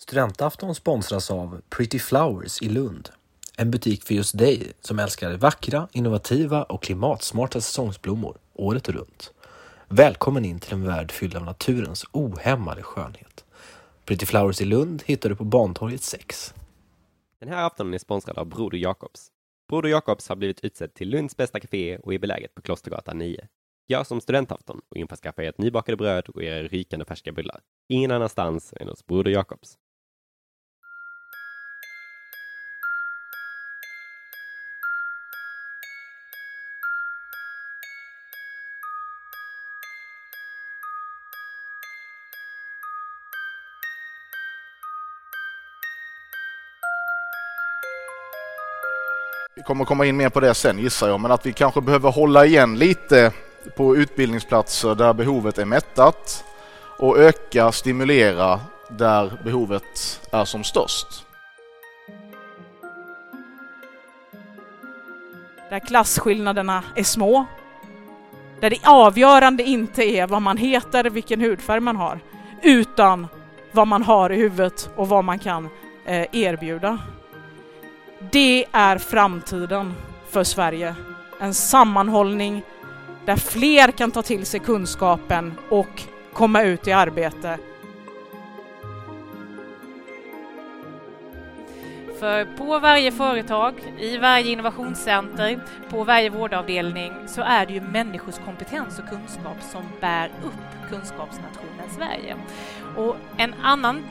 Studentafton sponsras av Pretty Flowers i Lund. En butik för just dig som älskar vackra, innovativa och klimatsmarta säsongsblommor året runt. Välkommen in till en värld fylld av naturens ohämmade skönhet. Pretty Flowers i Lund hittar du på Bantorget 6. Den här aftonen är sponsrad av Broder Jakobs. Broder Jakobs har blivit utsedd till Lunds bästa café och är beläget på Klostergatan 9. Gör som studentafton och införskaffa ert nybakade bröd och era rykande färska bullar. Ingen annanstans än hos Broder Jakobs. Kommer komma in mer på det sen gissar jag, men att vi kanske behöver hålla igen lite på utbildningsplatser där behovet är mättat och öka, stimulera där behovet är som störst. Där klasskillnaderna är små. Där det avgörande inte är vad man heter, vilken hudfärg man har, utan vad man har i huvudet och vad man kan eh, erbjuda. Det är framtiden för Sverige. En sammanhållning där fler kan ta till sig kunskapen och komma ut i arbete. För på varje företag, i varje innovationscenter, på varje vårdavdelning så är det ju människors kompetens och kunskap som bär upp kunskapsnationen Sverige. Och en annan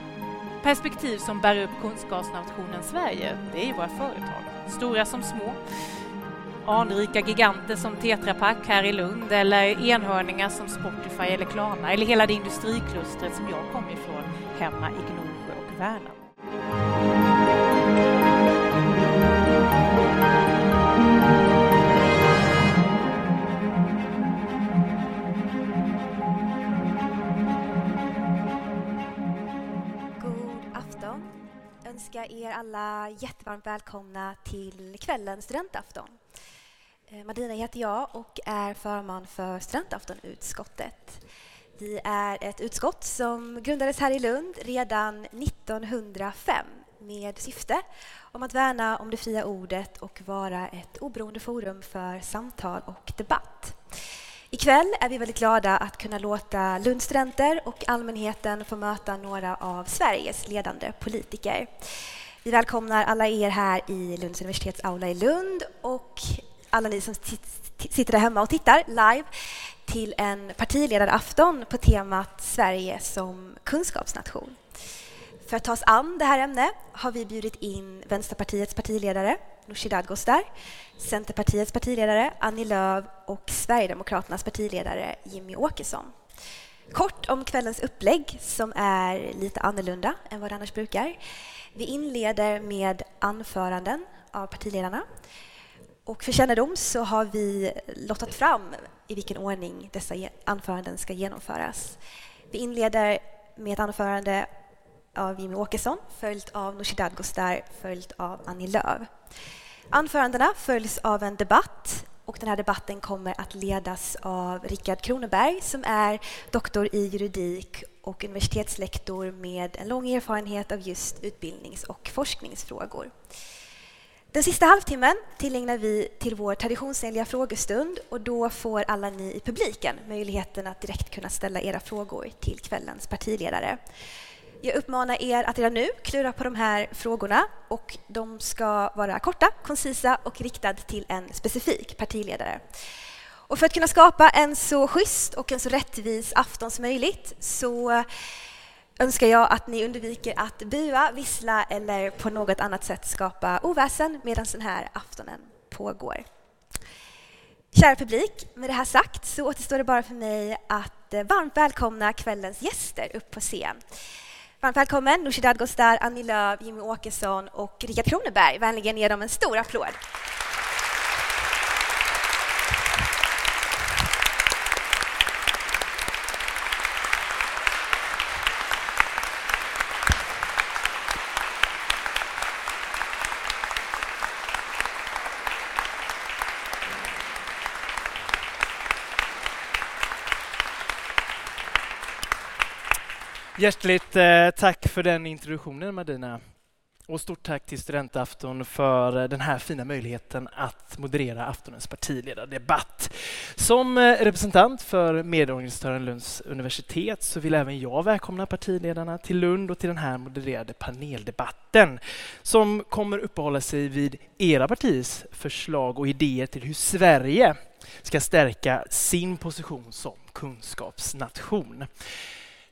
perspektiv som bär upp kunskapsnationen Sverige, det är ju våra företag, stora som små. Anrika giganter som Tetra Pak här i Lund eller enhörningar som Spotify eller Klarna eller hela det industriklustret som jag kommer ifrån hemma i Gnosjö och Värnamo. Hälsa er alla jättevarmt välkomna till kvällens studentafton. Eh, Madina heter jag och är förman för studentaftonutskottet. Vi är ett utskott som grundades här i Lund redan 1905 med syfte om att värna om det fria ordet och vara ett oberoende forum för samtal och debatt. Ikväll är vi väldigt glada att kunna låta Lundstudenter och allmänheten få möta några av Sveriges ledande politiker. Vi välkomnar alla er här i Lunds universitets aula i Lund och alla ni som sitter där hemma och tittar live till en partiledarafton på temat Sverige som kunskapsnation. För att ta oss an det här ämnet har vi bjudit in Vänsterpartiets partiledare Nooshi Dadgostar, Centerpartiets partiledare Annie Lööf och Sverigedemokraternas partiledare Jimmy Åkesson. Kort om kvällens upplägg som är lite annorlunda än vad det annars brukar. Vi inleder med anföranden av partiledarna. Och för kännedom så har vi lottat fram i vilken ordning dessa anföranden ska genomföras. Vi inleder med ett anförande av Jimmy Åkesson följt av Nooshi Dadgostar följt av Annie Lööf. Anförandena följs av en debatt och den här debatten kommer att ledas av Rickard Kroneberg som är doktor i juridik och universitetslektor med en lång erfarenhet av just utbildnings och forskningsfrågor. Den sista halvtimmen tillägnar vi till vår traditionsenliga frågestund och då får alla ni i publiken möjligheten att direkt kunna ställa era frågor till kvällens partiledare. Jag uppmanar er att redan nu klura på de här frågorna och de ska vara korta, koncisa och riktade till en specifik partiledare. Och för att kunna skapa en så schysst och en så rättvis afton som möjligt så önskar jag att ni undviker att bua, vissla eller på något annat sätt skapa oväsen medan den här aftonen pågår. Kära publik, med det här sagt så återstår det bara för mig att varmt välkomna kvällens gäster upp på scen. Varmt välkommen Nooshi Dadgostar, Annie Lööf, Jimmy Åkesson och Richard Kroneberg. Vänligen ge dem en stor applåd. Hjärtligt eh, tack för den introduktionen Madina. Och stort tack till Studentafton för eh, den här fina möjligheten att moderera aftonens partiledardebatt. Som eh, representant för medorganisatören Lunds universitet så vill även jag välkomna partiledarna till Lund och till den här modererade paneldebatten som kommer uppehålla sig vid era partiers förslag och idéer till hur Sverige ska stärka sin position som kunskapsnation.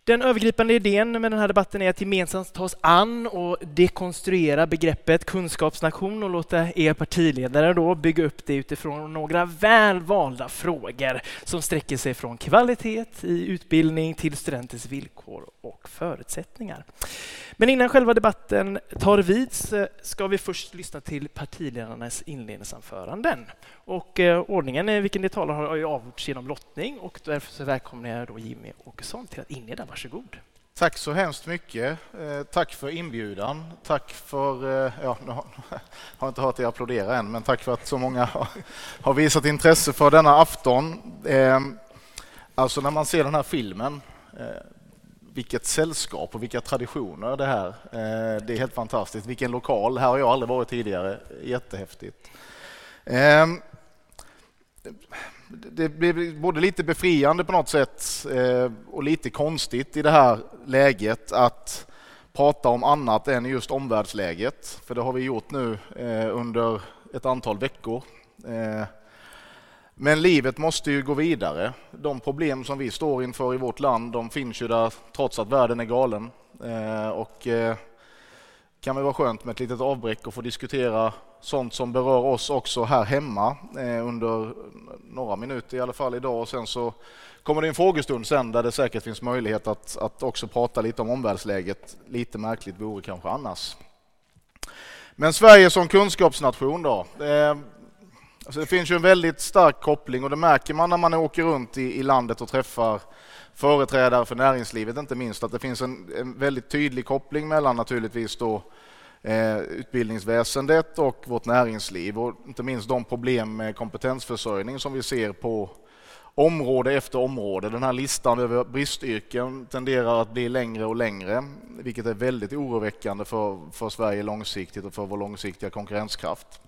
Den övergripande idén med den här debatten är att gemensamt ta oss an och dekonstruera begreppet kunskapsnation och låta er partiledare då bygga upp det utifrån några väl valda frågor som sträcker sig från kvalitet i utbildning till studenters villkor och förutsättningar. Men innan själva debatten tar vid ska vi först lyssna till partiledarnas inledningsanföranden. Och eh, ordningen i vilken de talar har ju avgjorts genom lottning och därför så välkomnar jag då Jimmy Åkesson till att inleda. Varsågod. Tack så hemskt mycket. Eh, tack för inbjudan. Tack för, eh, ja, nu har, jag inte hört er applådera än, men tack för att så många har, visat intresse för denna afton. Eh, alltså när man ser den här filmen, vilket sällskap och vilka traditioner det här. Det är helt fantastiskt. Vilken lokal. Här har jag aldrig varit tidigare. Jättehäftigt. Det blir både lite befriande på något sätt eh, och lite konstigt i det här läget att prata om annat än just omvärldsläget. För det har vi gjort nu eh, under ett antal veckor. Eh, men livet måste ju gå vidare. De problem som vi står inför i vårt land, de finns ju där trots att världen är galen. Och kan väl vara skönt med ett litet avbräck och få diskutera sånt som berör oss också här hemma eh, under några minuter i alla fall idag. Och sen så kommer det en frågestund sen där det säkert finns möjlighet att, att också prata lite om omvärldsläget. Lite märkligt vore kanske annars. Men Sverige som kunskapsnation då? Det, alltså det finns ju en väldigt stark koppling och det märker man när man åker runt i, i landet och träffar företrädare för näringslivet inte minst att det finns en, en väldigt tydlig koppling mellan naturligtvis då Eh, utbildningsväsendet och vårt näringsliv och inte minst de problem med kompetensförsörjning som vi ser på område efter område. Den här listan över bristyrken tenderar att bli längre och längre, vilket är väldigt oroväckande för, för Sverige långsiktigt och för vår långsiktiga konkurrenskraft.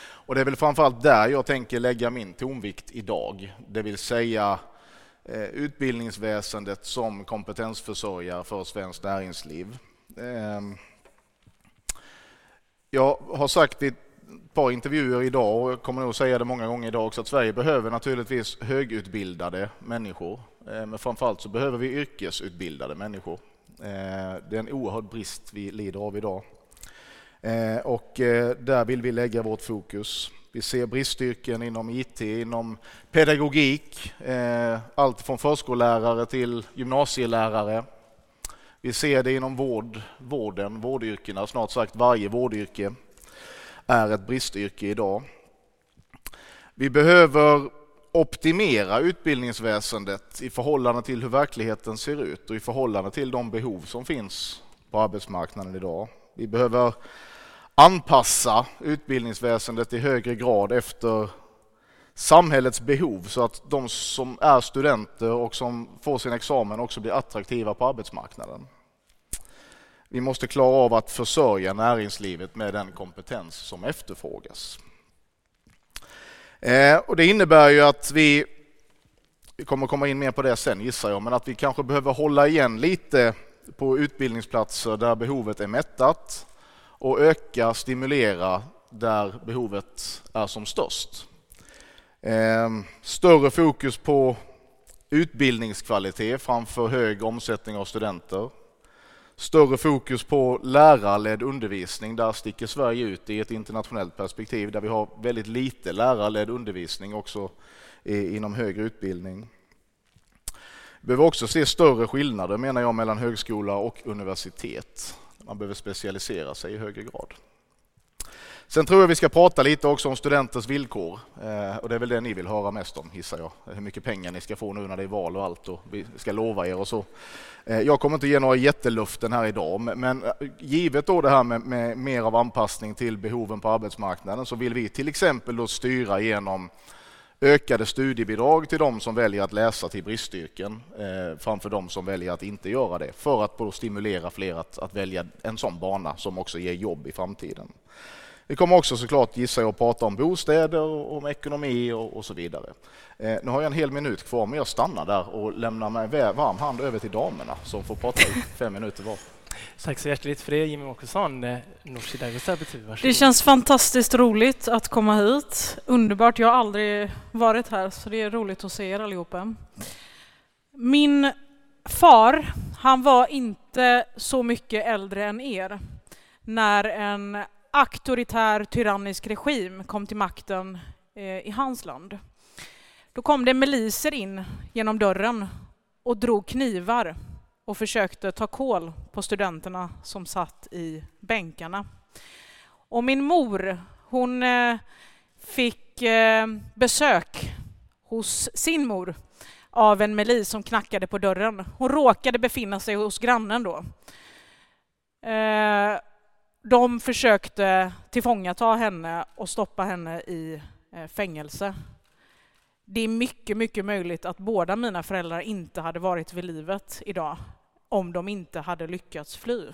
Och det är väl framförallt där jag tänker lägga min tonvikt idag, det vill säga eh, utbildningsväsendet som kompetensförsörjare för svenskt näringsliv. Ehm, jag har sagt i ett par intervjuer idag och jag kommer nog säga det många gånger idag också att Sverige behöver naturligtvis högutbildade människor. Eh, men framförallt så behöver vi yrkesutbildade människor. Eh, det är en oerhörd brist vi lider av idag. Eh, och där vill vi lägga vårt fokus. Vi ser bristyrken inom IT, inom pedagogik, allt från förskollärare till gymnasielärare, vi ser det inom vård, vården, vårdyrkena. Snart sagt varje vårdyrke är ett bristyrke idag. Vi behöver optimera utbildningsväsendet i förhållande till hur verkligheten ser ut och i förhållande till de behov som finns på arbetsmarknaden idag. Vi behöver anpassa utbildningsväsendet i högre grad efter samhällets behov så att de som är studenter och som får sin examen också blir attraktiva på arbetsmarknaden. Vi måste klara av att försörja näringslivet med den kompetens som efterfrågas. Eh, och det innebär ju att vi, vi kommer komma in mer på det sen gissar jag, men att vi kanske behöver hålla igen lite på utbildningsplatser där behovet är mättat och öka, stimulera där behovet är som störst. Ehm, större fokus på utbildningskvalitet framför hög omsättning av studenter. Större fokus på lärarledd undervisning. Där sticker Sverige ut i ett internationellt perspektiv där vi har väldigt lite lärarledd undervisning också inom högre utbildning. Vi behöver också se större skillnader menar jag mellan högskola och universitet. Man behöver specialisera sig i högre grad. Sen tror jag vi ska prata lite också om studenters villkor. Eh, och det är väl det ni vill höra mest om, gissar jag. Hur mycket pengar ni ska få nu när det är val och allt och vi ska lova er och så. Eh, jag kommer inte ge några jätteluften här idag, men eh, givet då det här med, med, mer av anpassning till behoven på arbetsmarknaden så vill vi till exempel då styra genom ökade studiebidrag till de som väljer att läsa till bristyrken eh, framför de som väljer att inte göra det för att då stimulera fler att, att välja en sån bana som också ger jobb i framtiden. Vi kommer också såklart gissa jag att prata om bostäder och om ekonomi och, och så vidare. Eh, nu har jag en hel minut kvar men jag stannar där och lämnar med varm hand över till damerna som får prata i fem minuter var. Tack så hjärtligt för det Jimmy Åkesson. Eh, Nooshi Dadgostar Det känns fantastiskt roligt att komma hit. Underbart, jag har aldrig varit här så det är roligt att se er allihopa. Min far, han var inte så mycket äldre än er när en auktoritär tyrannisk regim kom till makten eh, i hans land. Då kom det miliser in genom dörren och drog knivar och försökte ta kål på studenterna som satt i bänkarna. Och min mor, hon eh, fick eh, besök hos sin mor av en milis som knackade på dörren. Hon råkade befinna sig hos grannen då. De försökte tillfångata henne och stoppa henne i eh, fängelse. Det är mycket, mycket möjligt att båda mina föräldrar inte hade varit vid livet idag om de inte hade lyckats fly.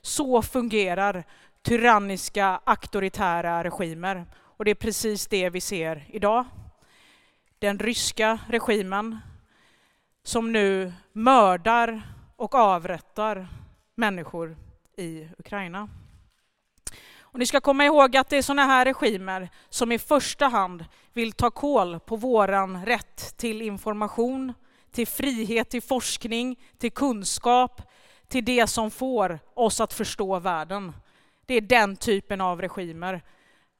Så fungerar tyranniska, auktoritära regimer. Och det är precis det vi ser idag. Den ryska regimen som nu mördar och avrättar människor i Ukraina. Och ni ska komma ihåg att det är sådana här regimer som i första hand vill ta koll på våran rätt till information, till frihet, till forskning, till kunskap, till det som får oss att förstå världen. Det är den typen av regimer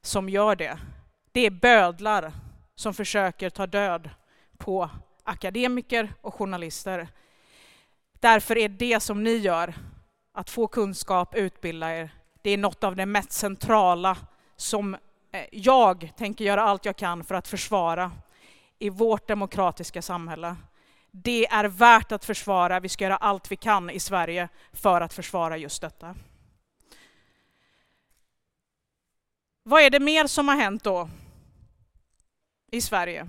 som gör det. Det är bödlar som försöker ta död på akademiker och journalister. Därför är det som ni gör, att få kunskap, utbilda er, det är något av det mest centrala som eh, jag tänker göra allt jag kan för att försvara i vårt demokratiska samhälle. Det är värt att försvara. Vi ska göra allt vi kan i Sverige för att försvara just detta. Vad är det mer som har hänt då i Sverige?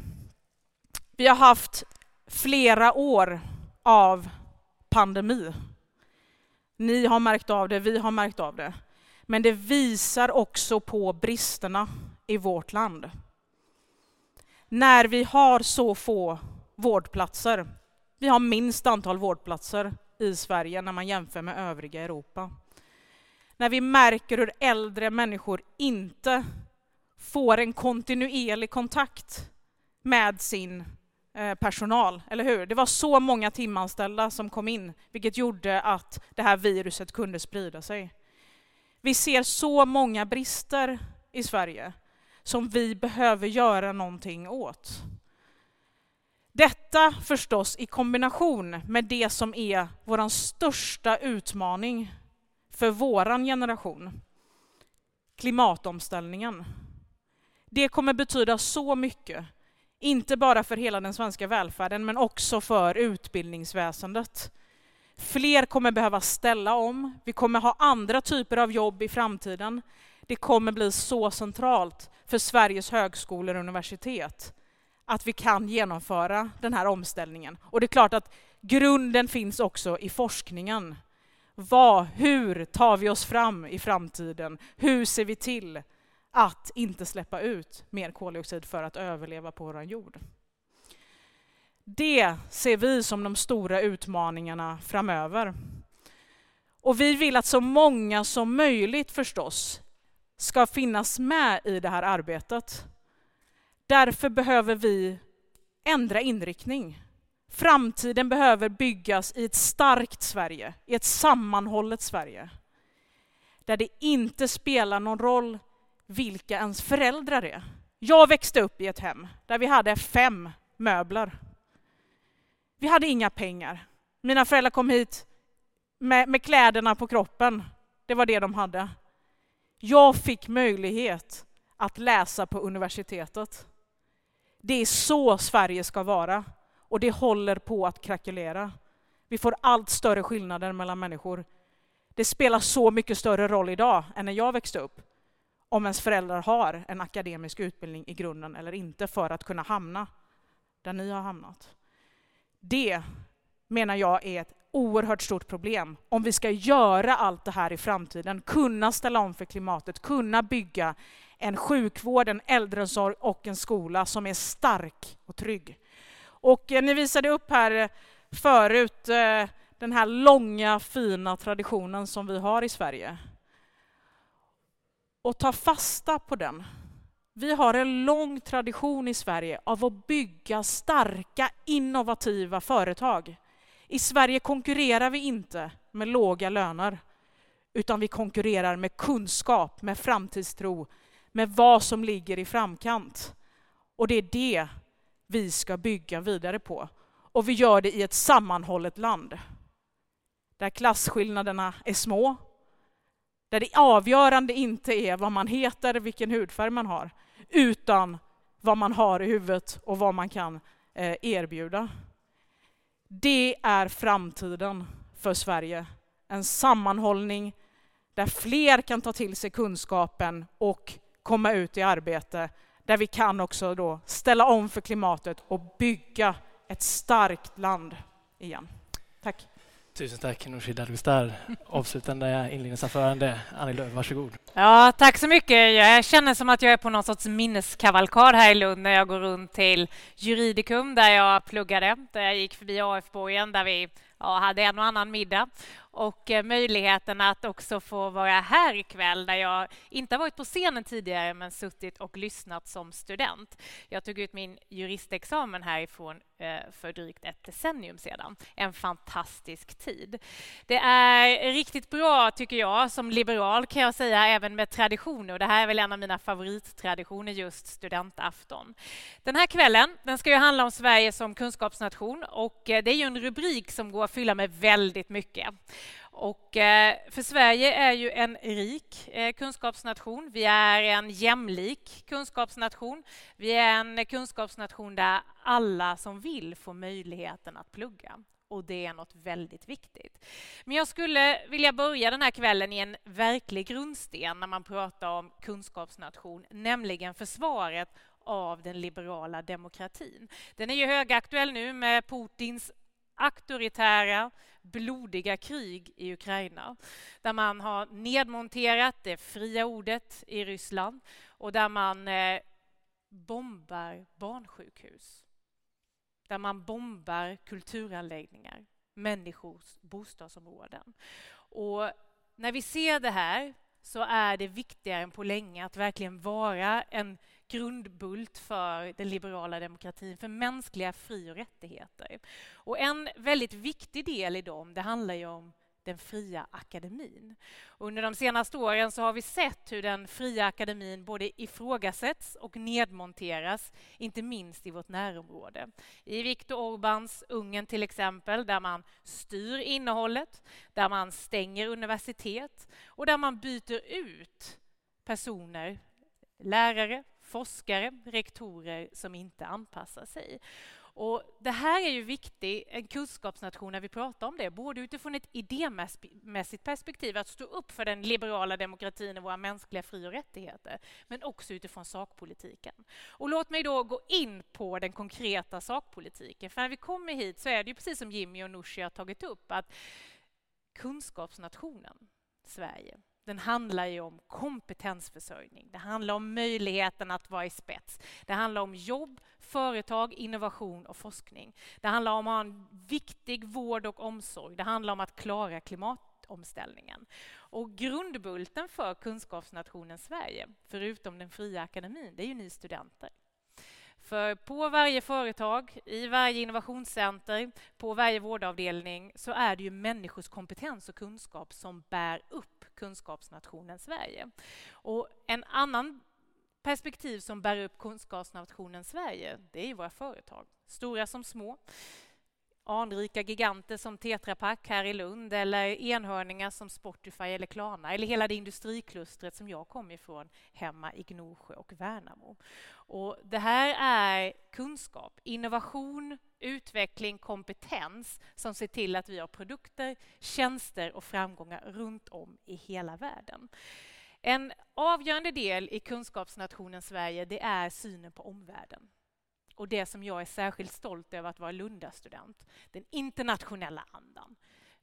Vi har haft flera år av pandemi. Ni har märkt av det, vi har märkt av det. Men det visar också på bristerna i vårt land. När vi har så få vårdplatser. Vi har minst antal vårdplatser i Sverige när man jämför med övriga Europa. När vi märker hur äldre människor inte får en kontinuerlig kontakt med sin eh, personal, eller hur? Det var så många timanställda som kom in, vilket gjorde att det här viruset kunde sprida sig. Vi ser så många brister i Sverige som vi behöver göra någonting åt. Detta förstås i kombination med det som är vår största utmaning för vår generation. Klimatomställningen. Det kommer betyda så mycket, inte bara för hela den svenska välfärden men också för utbildningsväsendet. Fler kommer behöva ställa om, vi kommer ha andra typer av jobb i framtiden. Det kommer bli så centralt för Sveriges högskolor och universitet att vi kan genomföra den här omställningen. Och det är klart att grunden finns också i forskningen. Vad, hur tar vi oss fram i framtiden? Hur ser vi till att inte släppa ut mer koldioxid för att överleva på vår jord? Det ser vi som de stora utmaningarna framöver. Och vi vill att så många som möjligt förstås ska finnas med i det här arbetet. Därför behöver vi ändra inriktning. Framtiden behöver byggas i ett starkt Sverige, i ett sammanhållet Sverige. Där det inte spelar någon roll vilka ens föräldrar är. Jag växte upp i ett hem där vi hade fem möbler. Vi hade inga pengar. Mina föräldrar kom hit med, med kläderna på kroppen. Det var det de hade. Jag fick möjlighet att läsa på universitetet. Det är så Sverige ska vara och det håller på att krackelera. Vi får allt större skillnader mellan människor. Det spelar så mycket större roll idag än när jag växte upp. om ens föräldrar har en akademisk utbildning i grunden eller inte för att kunna hamna där ni har hamnat. Det menar jag är ett oerhört stort problem om vi ska göra allt det här i framtiden, kunna ställa om för klimatet, kunna bygga en sjukvård, en äldreomsorg och en skola som är stark och trygg. Och eh, ni visade upp här eh, förut eh, den här långa fina traditionen som vi har i Sverige. Och ta fasta på den. Vi har en lång tradition i Sverige av att bygga starka innovativa företag. I Sverige konkurrerar vi inte med låga löner utan vi konkurrerar med kunskap, med framtidstro, med vad som ligger i framkant. Och det är det vi ska bygga vidare på. Och vi gör det i ett sammanhållet land. Där klasskillnaderna är små. Där det avgörande inte är vad man heter, vilken hudfärg man har, utan vad man har i huvudet och vad man kan eh, erbjuda. Det är framtiden för Sverige. En sammanhållning där fler kan ta till sig kunskapen och komma ut i arbete. Där vi kan också då ställa om för klimatet och bygga ett starkt land igen. Tack. Tusen tack Nooshi Dadgostar. Avslutande inledningsanförande. Annie Lööf, varsågod. Ja, tack så mycket. Jag känner som att jag är på någon sorts minneskavalkad här i Lund när jag går runt till Juridikum där jag pluggade, där jag gick förbi AF-borgen där vi ja, hade en och annan middag och eh, möjligheten att också få vara här ikväll där jag inte har varit på scenen tidigare men suttit och lyssnat som student. Jag tog ut min juristexamen härifrån eh, för drygt ett decennium sedan. En fantastisk tid. Det är riktigt bra, tycker jag, som liberal kan jag säga, även med traditioner. Och det här är väl en av mina favorittraditioner, just studentafton. Den här kvällen den ska ju handla om Sverige som kunskapsnation och eh, det är ju en rubrik som går att fylla med väldigt mycket. Och eh, för Sverige är ju en rik eh, kunskapsnation. Vi är en jämlik kunskapsnation. Vi är en kunskapsnation där alla som vill får möjligheten att plugga. Och det är något väldigt viktigt. Men jag skulle vilja börja den här kvällen i en verklig grundsten när man pratar om kunskapsnation, nämligen försvaret av den liberala demokratin. Den är ju högaktuell nu med Putins auktoritära, blodiga krig i Ukraina där man har nedmonterat det fria ordet i Ryssland och där man eh, bombar barnsjukhus. Där man bombar kulturanläggningar, människors bostadsområden. Och när vi ser det här så är det viktigare än på länge att verkligen vara en grundbult för den liberala demokratin, för mänskliga fri och rättigheter. Och en väldigt viktig del i dem, det handlar ju om den fria akademin. Under de senaste åren så har vi sett hur den fria akademin både ifrågasätts och nedmonteras, inte minst i vårt närområde. I Viktor Orbáns Ungern till exempel, där man styr innehållet, där man stänger universitet och där man byter ut personer, lärare, forskare, rektorer som inte anpassar sig. Och det här är ju viktigt, en kunskapsnation när vi pratar om det, både utifrån ett idémässigt perspektiv, att stå upp för den liberala demokratin och våra mänskliga fri och rättigheter, men också utifrån sakpolitiken. Och låt mig då gå in på den konkreta sakpolitiken, för när vi kommer hit så är det ju precis som Jimmy och Nooshi har tagit upp, att kunskapsnationen Sverige den handlar ju om kompetensförsörjning. Det handlar om möjligheten att vara i spets. Det handlar om jobb, företag, innovation och forskning. Det handlar om att ha en viktig vård och omsorg. Det handlar om att klara klimatomställningen. Och grundbulten för kunskapsnationen Sverige, förutom den fria akademin, det är ju ni studenter. För på varje företag, i varje innovationscenter, på varje vårdavdelning så är det ju människors kompetens och kunskap som bär upp kunskapsnationen Sverige. Och en annan perspektiv som bär upp kunskapsnationen Sverige, det är våra företag, stora som små anrika giganter som Tetra Pak här i Lund eller enhörningar som Spotify eller Klarna eller hela det industriklustret som jag kommer ifrån hemma i Gnosjö och Värnamo. Och det här är kunskap, innovation, utveckling, kompetens som ser till att vi har produkter, tjänster och framgångar runt om i hela världen. En avgörande del i kunskapsnationen Sverige det är synen på omvärlden. Och det som jag är särskilt stolt över att vara Lundastudent, den internationella andan.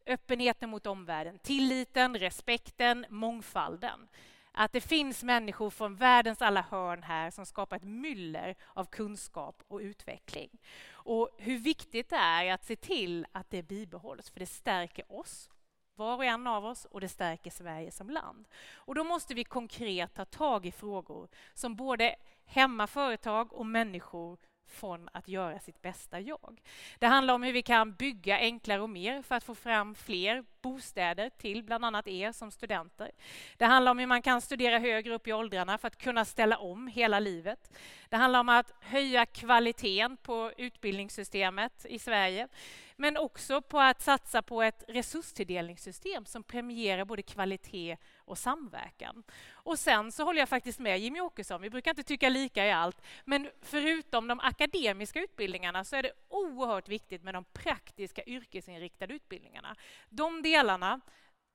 Öppenheten mot omvärlden, tilliten, respekten, mångfalden. Att det finns människor från världens alla hörn här som skapar ett myller av kunskap och utveckling. Och hur viktigt det är att se till att det bibehålls, för det stärker oss var och en av oss och det stärker Sverige som land. Och då måste vi konkret ta tag i frågor som både hämmar företag och människor från att göra sitt bästa jag. Det handlar om hur vi kan bygga enklare och mer för att få fram fler bostäder till bland annat er som studenter. Det handlar om hur man kan studera högre upp i åldrarna för att kunna ställa om hela livet. Det handlar om att höja kvaliteten på utbildningssystemet i Sverige men också på att satsa på ett resurstilldelningssystem som premierar både kvalitet och samverkan. Och sen så håller jag faktiskt med Jimmy Åkesson, vi brukar inte tycka lika i allt, men förutom de akademiska utbildningarna så är det oerhört viktigt med de praktiska yrkesinriktade utbildningarna. De delarna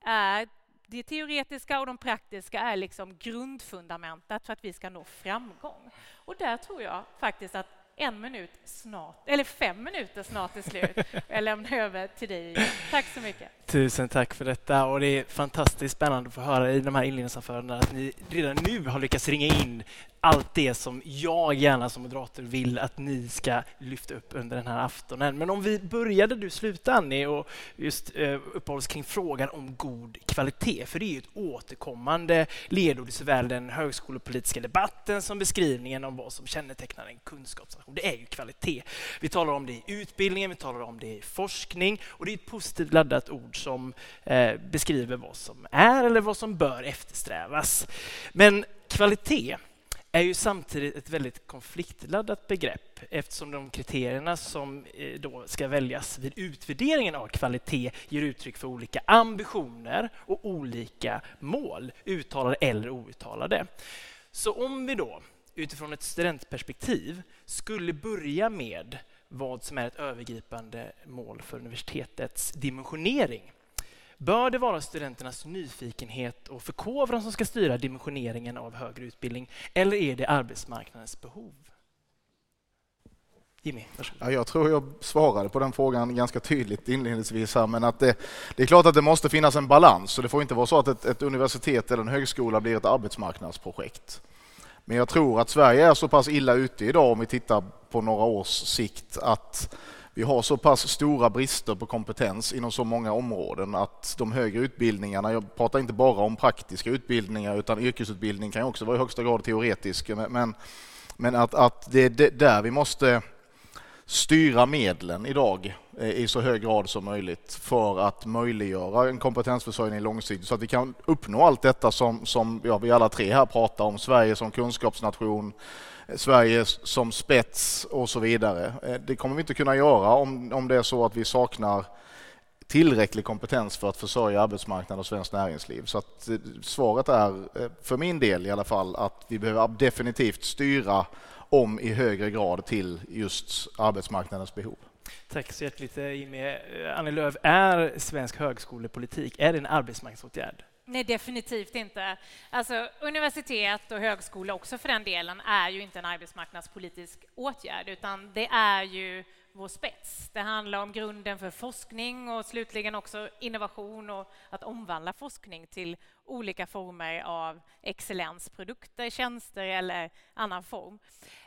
är det teoretiska och de praktiska är liksom grundfundamentet för att vi ska nå framgång. Och där tror jag faktiskt att en minut snart, eller fem minuter snart är slut. Jag lämnar över till dig. Tack så mycket. Tusen tack för detta och det är fantastiskt spännande att få höra i de här inledningsanförandena att ni redan nu har lyckats ringa in allt det som jag gärna som moderator vill att ni ska lyfta upp under den här aftonen. Men om vi börjar där du slutade Annie och just eh, uppehålls kring frågan om god kvalitet. För det är ju ett återkommande ledord i såväl den högskolepolitiska debatten som beskrivningen om vad som kännetecknar en kunskapsnation. Det är ju kvalitet. Vi talar om det i utbildningen, vi talar om det i forskning och det är ett positivt laddat ord som eh, beskriver vad som är eller vad som bör eftersträvas. Men kvalitet är ju samtidigt ett väldigt konfliktladdat begrepp eftersom de kriterierna som eh, då ska väljas vid utvärderingen av kvalitet ger uttryck för olika ambitioner och olika mål, uttalade eller outtalade. Så om vi då utifrån ett studentperspektiv skulle börja med vad som är ett övergripande mål för universitetets dimensionering Bör det vara studenternas nyfikenhet och förkovran som ska styra dimensioneringen av högre utbildning eller är det arbetsmarknadens behov? Jimmy, ja, jag tror jag svarade på den frågan ganska tydligt inledningsvis här, men att det, det är klart att det måste finnas en balans och det får inte vara så att ett, ett universitet eller en högskola blir ett arbetsmarknadsprojekt. Men jag tror att Sverige är så pass illa ute idag om vi tittar på några års sikt att vi har så pass stora brister på kompetens inom så många områden att de högre utbildningarna, jag pratar inte bara om praktiska utbildningar utan yrkesutbildning kan också vara i högsta grad teoretisk, men, men att, att det är där vi måste styra medlen idag eh, i så hög grad som möjligt för att möjliggöra en kompetensförsörjning långsiktigt så att vi kan uppnå allt detta som, som ja, vi alla tre här pratar om, Sverige som kunskapsnation, Sverige som spets och så vidare. Eh, det kommer vi inte kunna göra om, om det är så att vi saknar tillräcklig kompetens för att försörja arbetsmarknaden och svenskt näringsliv. Så att eh, svaret är, eh, för min del i alla fall, att vi behöver definitivt styra om i högre grad till just arbetsmarknadens behov. Tack så hjärtligt Jimmy. Annie Lööf, är svensk högskolepolitik är det en arbetsmarknadsåtgärd? Nej, definitivt inte. Alltså, universitet och högskola också för den delen är ju inte en arbetsmarknadspolitisk åtgärd, utan det är ju vår spets. Det handlar om grunden för forskning och slutligen också innovation och att omvandla forskning till olika former av excellensprodukter, tjänster eller annan form.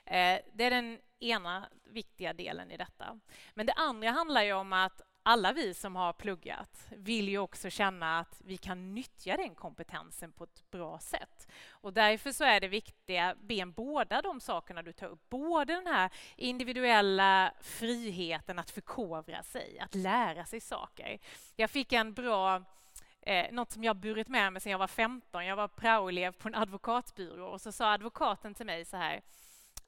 Eh, det är den ena viktiga delen i detta. Men det andra handlar ju om att alla vi som har pluggat vill ju också känna att vi kan nyttja den kompetensen på ett bra sätt. Och därför så är det viktiga ben båda de sakerna du tar upp. Både den här individuella friheten att förkovra sig, att lära sig saker. Jag fick en bra Eh, något som jag burit med mig sedan jag var 15. Jag var praoelev på en advokatbyrå och så sa advokaten till mig så här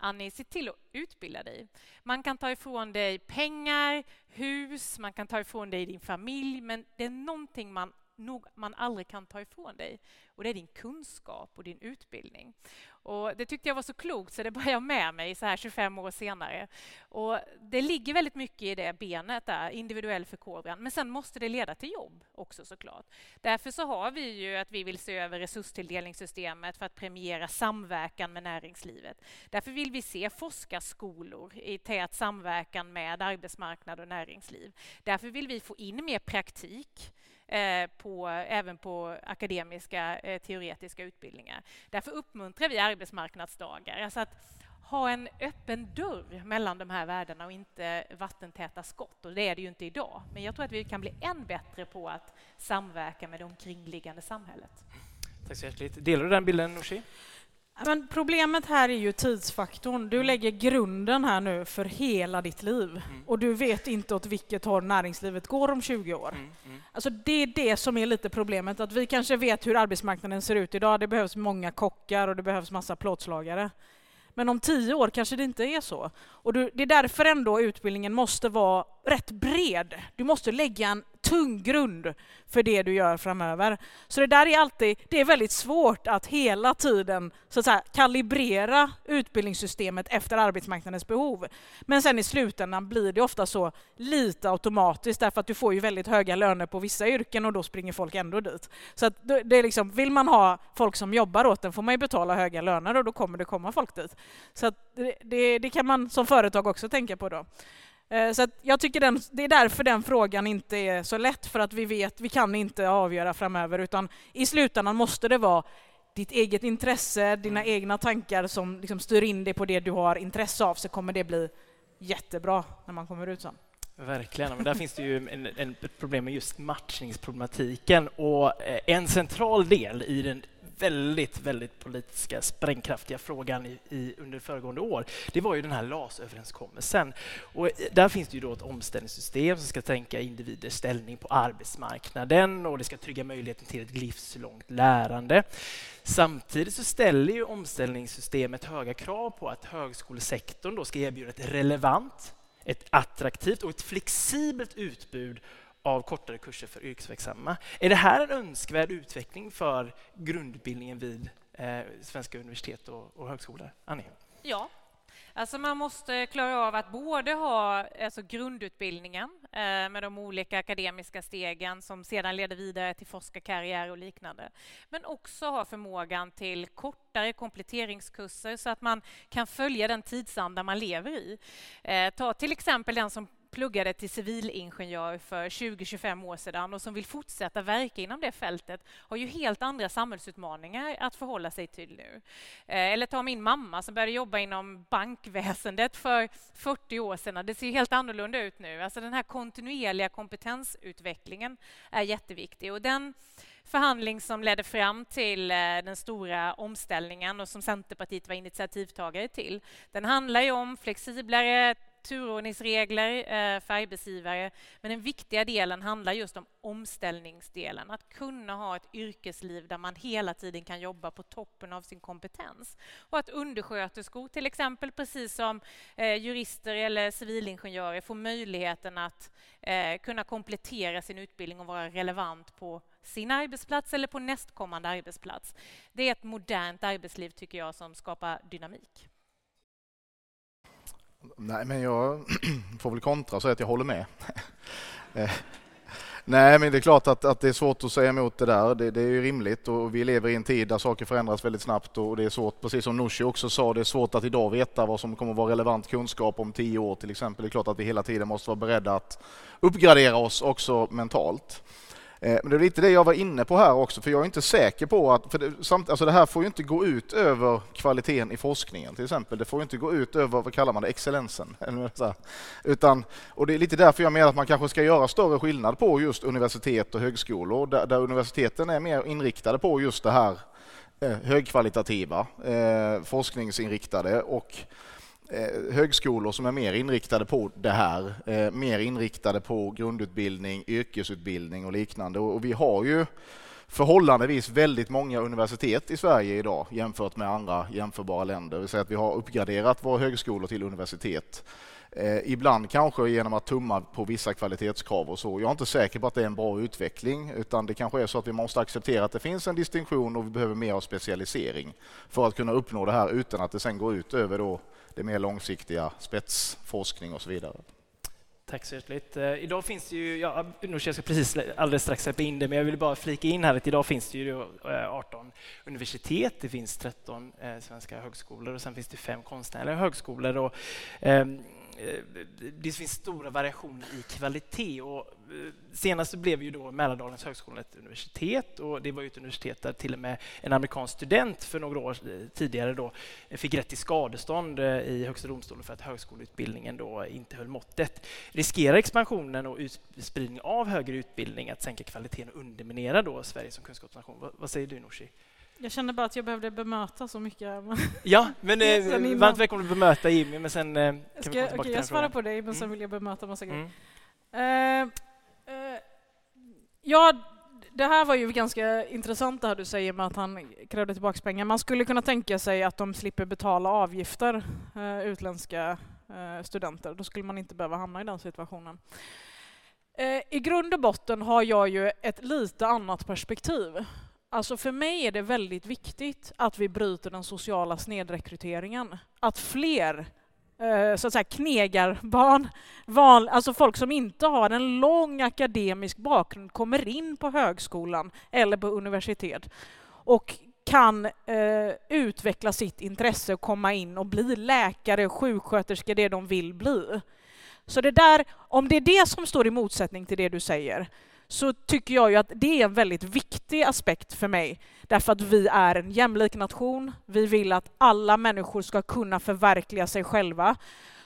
Annie, se till att utbilda dig. Man kan ta ifrån dig pengar, hus, man kan ta ifrån dig din familj, men det är någonting man nog, man aldrig kan ta ifrån dig. Och det är din kunskap och din utbildning. Och det tyckte jag var så klokt så det bär jag med mig så här 25 år senare. Och det ligger väldigt mycket i det benet där, individuell förkovran. Men sen måste det leda till jobb också såklart. Därför så har vi ju att vi vill se över resurstilldelningssystemet för att premiera samverkan med näringslivet. Därför vill vi se forskarskolor i tät samverkan med arbetsmarknad och näringsliv. Därför vill vi få in mer praktik Eh, på, även på akademiska eh, teoretiska utbildningar. Därför uppmuntrar vi arbetsmarknadsdagar. Alltså att ha en öppen dörr mellan de här världarna och inte vattentäta skott. Och det är det ju inte idag. Men jag tror att vi kan bli än bättre på att samverka med det omkringliggande samhället. Tack så hjärtligt. Delar du den bilden, Nooshi? Men problemet här är ju tidsfaktorn. Du lägger grunden här nu för hela ditt liv mm. och du vet inte åt vilket håll näringslivet går om 20 år. Mm. Mm. Alltså det är det som är lite problemet, att vi kanske vet hur arbetsmarknaden ser ut idag. Det behövs många kockar och det behövs massa plåtslagare. Men om tio år kanske det inte är så. Och du, det är därför ändå utbildningen måste vara rätt bred. Du måste lägga en tung grund för det du gör framöver. Så det där är alltid, det är väldigt svårt att hela tiden så att säga, kalibrera utbildningssystemet efter arbetsmarknadens behov. Men sen i slutändan blir det ofta så lite automatiskt därför att du får ju väldigt höga löner på vissa yrken och då springer folk ändå dit. Så att det är liksom, vill man ha folk som jobbar åt en får man ju betala höga löner och då kommer det komma folk dit. Så det, det, det kan man som företag också tänka på då. Eh, så jag tycker den, det är därför den frågan inte är så lätt, för att vi vet, vi kan inte avgöra framöver, utan i slutändan måste det vara ditt eget intresse, dina mm. egna tankar som liksom styr in dig på det du har intresse av, så kommer det bli jättebra när man kommer ut sen. Verkligen, men där finns det ju en, en, ett problem med just matchningsproblematiken och eh, en central del i den väldigt, väldigt politiska, sprängkraftiga frågan i, i, under föregående år, det var ju den här LAS-överenskommelsen. Och eh, där finns det ju då ett omställningssystem som ska tänka individers ställning på arbetsmarknaden och det ska trygga möjligheten till ett livslångt lärande. Samtidigt så ställer ju omställningssystemet höga krav på att högskolesektorn då ska erbjuda ett relevant, ett attraktivt och ett flexibelt utbud av kortare kurser för yrkesverksamma. Är det här en önskvärd utveckling för grundutbildningen vid eh, svenska universitet och, och högskolor? Annie? Ja, Alltså man måste klara av att både ha alltså grundutbildningen eh, med de olika akademiska stegen som sedan leder vidare till forskarkarriär och liknande. Men också ha förmågan till kortare kompletteringskurser så att man kan följa den tidsanda man lever i. Eh, ta till exempel den som pluggade till civilingenjör för 20-25 år sedan och som vill fortsätta verka inom det fältet har ju helt andra samhällsutmaningar att förhålla sig till nu. Eh, eller ta min mamma som började jobba inom bankväsendet för 40 år sedan. Det ser helt annorlunda ut nu. Alltså den här kontinuerliga kompetensutvecklingen är jätteviktig och den förhandling som ledde fram till eh, den stora omställningen och som Centerpartiet var initiativtagare till. Den handlar ju om flexiblare turordningsregler eh, för arbetsgivare. Men den viktiga delen handlar just om omställningsdelen. Att kunna ha ett yrkesliv där man hela tiden kan jobba på toppen av sin kompetens. Och att undersköterskor till exempel, precis som eh, jurister eller civilingenjörer, får möjligheten att eh, kunna komplettera sin utbildning och vara relevant på sin arbetsplats eller på nästkommande arbetsplats. Det är ett modernt arbetsliv tycker jag som skapar dynamik. Nej, men jag får väl kontra och säga att jag håller med. Eh, nej, men det är klart att, att det är svårt att säga emot det där. Det, det, är ju rimligt och vi lever i en tid där saker förändras väldigt snabbt och det är svårt, precis som Nooshi också sa, det är svårt att idag veta vad som kommer att vara relevant kunskap om tio år till exempel. Det är klart att vi hela tiden måste vara beredda att uppgradera oss också mentalt. Eh, men det är lite det jag var inne på här också, för jag är inte säker på att... För det, samt, alltså det här får ju inte gå ut över kvaliteten i forskningen till exempel. Det får inte gå ut över, vad kallar man det, excellensen. Utan, och det är lite därför jag menar att man kanske ska göra större skillnad på just universitet och högskolor, där, där universiteten är mer inriktade på just det här eh, högkvalitativa, eh, forskningsinriktade och Eh, högskolor som är mer inriktade på det här, eh, mer inriktade på grundutbildning, yrkesutbildning och liknande. Och vi har ju förhållandevis väldigt många universitet i Sverige idag jämfört med andra jämförbara länder. Det vill säga att vi har uppgraderat våra högskolor till universitet Eh, ibland kanske genom att tumma på vissa kvalitetskrav och så. Jag är inte säker på att det är en bra utveckling utan det kanske är så att vi måste acceptera att det finns en distinktion och vi behöver mer av specialisering för att kunna uppnå det här utan att det sen går ut över då det mer långsiktiga spetsforskning och så vidare. Tack så hjärtligt. Eh, idag finns det ju, ja, jag ska precis alldeles strax släppa in det, men jag vill bara flika in här att idag finns det ju 18 eh, universitet, det finns 13 eh, svenska högskolor och sen finns det fem konstnärliga högskolor. Och, Eh, Eh, det finns stora variationer i kvalitet. Och eh, senast blev ju då Mälardalens högskola ett universitet och det var ju ett universitet där till och med en amerikansk student för några år eh, tidigare då fick rätt till skadestånd i Högsta domstolen för att högskoleutbildningen då inte höll måttet. Riskerar expansionen och utspridning av högre utbildning att sänka kvaliteten och underminera då Sverige som kunskapsnation? Vad, säger du Nooshi? Jag kände bara att jag behövde bemöta så mycket. Ja, men eh, varmt välkommen att bemöta Jimmy, men sen eh, kan Ska, vi komma tillbaka okay, Jag svarar på dig, men mm. sen vill jag bemöta massa grejer. Mm. Uh, uh, ja, det här var ju ganska intressant det här du säger med att han krävde tillbaka pengar. Man skulle kunna tänka sig att de slipper betala avgifter, uh, utländska studenter. Då skulle man inte behöva hamna i den situationen. I grund och botten har jag ju ett lite annat perspektiv. Alltså för mig är det väldigt viktigt att vi bryter den sociala snedrekryteringen. Att fler eh, så att säga knegarbarn, van, alltså folk som inte har en lång akademisk bakgrund kommer in på högskolan eller på universitet och kan eh, utveckla sitt intresse och komma in och bli läkare, sjuksköterska, det de vill bli. Så det där, om det är det som står i motsättning till det du säger, så tycker jag ju att det är en väldigt viktig aspekt för mig. Därför att vi är en jämlik nation. Vi vill att alla människor ska kunna förverkliga sig själva.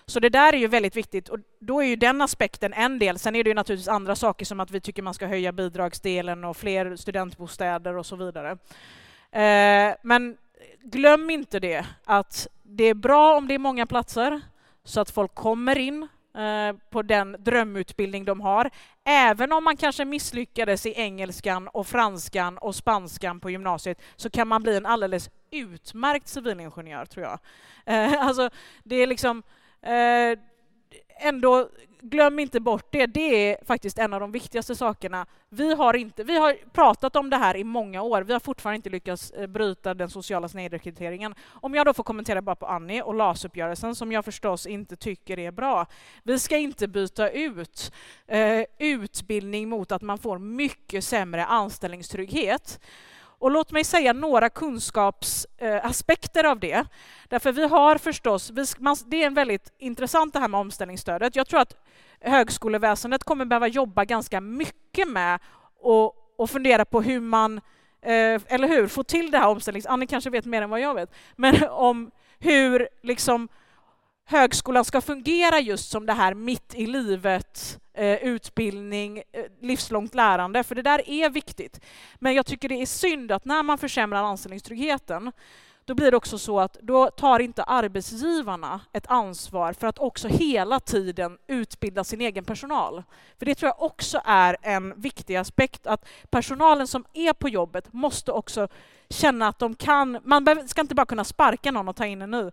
Så det där är ju väldigt viktigt och då är ju den aspekten en del. Sen är det ju naturligtvis andra saker som att vi tycker man ska höja bidragsdelen och fler studentbostäder och så vidare. Eh, men glöm inte det, att det är bra om det är många platser så att folk kommer in Eh, på den drömutbildning de har. Även om man kanske misslyckades i engelskan och franskan och spanskan på gymnasiet så kan man bli en alldeles utmärkt civilingenjör, tror jag. Eh, alltså, det är liksom eh, ändå glöm inte bort det. Det är faktiskt en av de viktigaste sakerna. Vi har, inte, vi har pratat om det här i många år. Vi har fortfarande inte lyckats eh, bryta den sociala snedrekryteringen. Om jag då får kommentera bara på Annie och LAS-uppgörelsen som jag förstås inte tycker är bra. Vi ska inte byta ut eh, utbildning mot att man får mycket sämre anställningstrygghet. Och låt mig säga några kunskapsaspekter eh, av det. Därför vi har förstås, det är en väldigt intressant det här med omställningsstödet. Jag tror att högskoleväsendet kommer behöva jobba ganska mycket med och, och fundera på hur man, eh, eller hur, få till det här omställnings... Annie kanske vet mer än vad jag vet, men om hur liksom högskolan ska fungera just som det här mitt i livet, Eh, utbildning, eh, livslångt lärande, för det där är viktigt. Men jag tycker det är synd att när man försämrar anställningstryggheten då blir det också så att då tar inte arbetsgivarna ett ansvar för att också hela tiden utbilda sin egen personal. För det tror jag också är en viktig aspekt, att personalen som är på jobbet måste också känna att de kan, man ska inte bara kunna sparka någon och ta in en ny.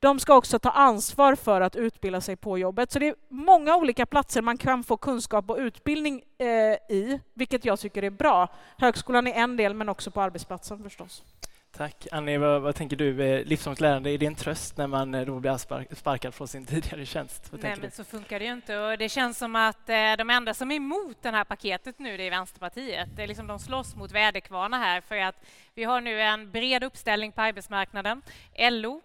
De ska också ta ansvar för att utbilda sig på jobbet. Så det är många olika platser man kan få kunskap och utbildning eh, i, vilket jag tycker är bra. Högskolan är en del, men också på arbetsplatsen förstås. Tack. Annie, vad, vad, tänker du? Eh, livslångt lärande, är det en tröst när man eh, då blir sparkad från sin tidigare tjänst? Vad Nej, men så funkar det ju inte. Och det känns som att eh, de enda som är emot det här paketet nu, det är Vänsterpartiet. Det är liksom de slåss mot väderkvarnar här för att vi har nu en bred uppställning på arbetsmarknaden. LO,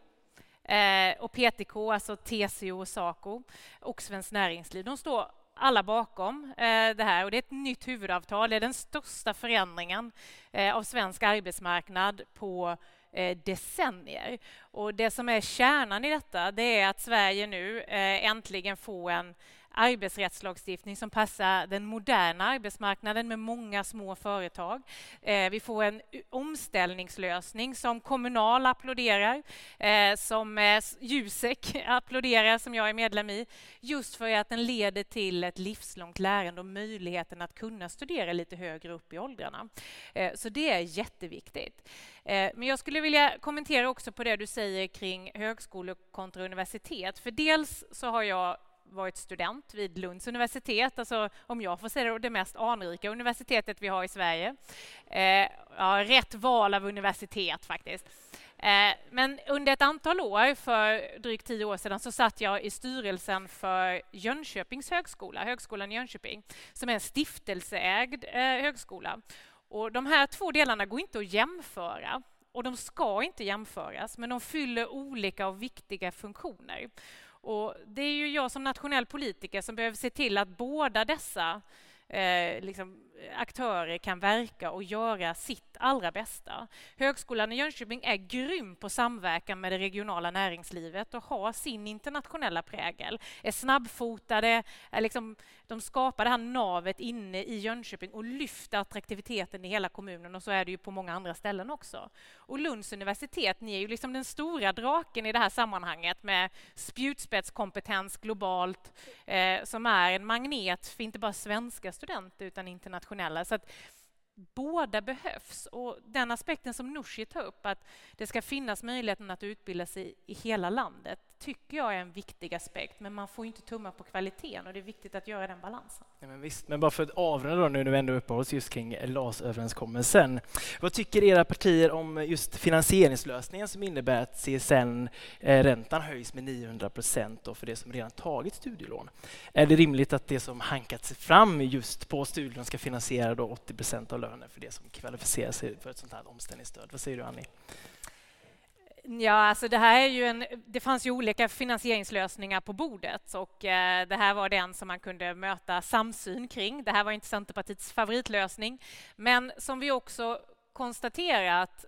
eh, och PTK, alltså TCO och Saco och Svenskt Näringsliv. De står alla bakom eh, det här och det är ett nytt huvudavtal. Det är den största förändringen eh, av svensk arbetsmarknad på eh, decennier. Och det som är kärnan i detta det är att Sverige nu eh, äntligen får en arbetsrättslagstiftning som passar den moderna arbetsmarknaden med många små företag. Eh, vi får en omställningslösning som Kommunal applåderar, eh, som eh, Jusek applåderar, som jag är medlem i, just för att den leder till ett livslångt lärande och möjligheten att kunna studera lite högre upp i åldrarna. Eh, så det är jätteviktigt. Eh, men jag skulle vilja kommentera också på det du säger kring högskolor kontra universitet. För dels så har jag varit student vid Lunds universitet, alltså om jag får säga det, det mest anrika universitetet vi har i Sverige. Eh, ja, rätt val av universitet faktiskt. Eh, men under ett antal år, för drygt tio år sedan, så satt jag i styrelsen för Jönköpings högskola, Högskolan i Jönköping, som är en stiftelseägd eh, högskola. Och de här två delarna går inte att jämföra och de ska inte jämföras, men de fyller olika och viktiga funktioner. Och det är ju jag som nationell politiker som behöver se till att båda dessa eh, liksom, aktörer kan verka och göra sitt allra bästa. Högskolan i Jönköping är grym på samverkan med det regionala näringslivet och har sin internationella prägel. Är snabbfotade, är liksom, de skapar det här navet inne i Jönköping och lyfter attraktiviteten i hela kommunen och så är det ju på många andra ställen också. Och Lunds universitet, ni är ju liksom den stora draken i det här sammanhanget med spjutspetskompetens globalt eh, som är en magnet för inte bara svenska studenter utan internationella. Så att båda behövs. Och den aspekten som Nooshi tar upp, att det ska finnas möjligheten att utbilda sig i hela landet, tycker jag är en viktig aspekt. Men man får inte tumma på kvaliteten och det är viktigt att göra den balansen. Ja, men visst, men bara för att avrunda då nu när vi ändå uppehåller oss just kring LAS-överenskommelsen. Vad tycker era partier om just finansieringslösningen som innebär att CSN-räntan eh, höjs med 900 procent för det som redan tagit studielån? Är det rimligt att det som hankat sig fram just på studielån ska finansiera då 80 procent av lönen för det som kvalificerar sig för ett sånt här omställningsstöd? Vad säger du Annie? Ja, alltså det här är ju en, det fanns ju olika finansieringslösningar på bordet och eh, det här var den som man kunde möta samsyn kring. Det här var inte Centerpartiets favoritlösning, men som vi också konstaterat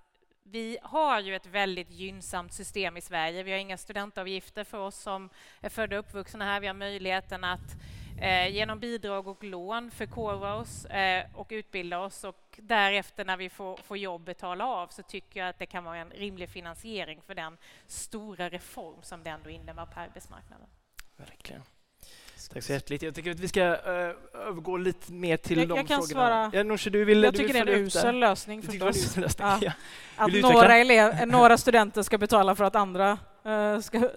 vi har ju ett väldigt gynnsamt system i Sverige. Vi har inga studentavgifter för oss som är födda och uppvuxna här. Vi har möjligheten att eh, genom bidrag och lån förkovra oss eh, och utbilda oss och därefter när vi får, får jobb betala av så tycker jag att det kan vara en rimlig finansiering för den stora reform som det ändå innebär på arbetsmarknaden. Verkligen. Tack så hjärtligt. Jag tycker att vi ska uh, övergå lite mer till jag, de jag kan frågorna. Svara. Ja, du vill, jag du tycker vill det är en usel lösning förstås. lösning. Ja. Ja. Att några, elev, några studenter ska betala för att andra Eh, ska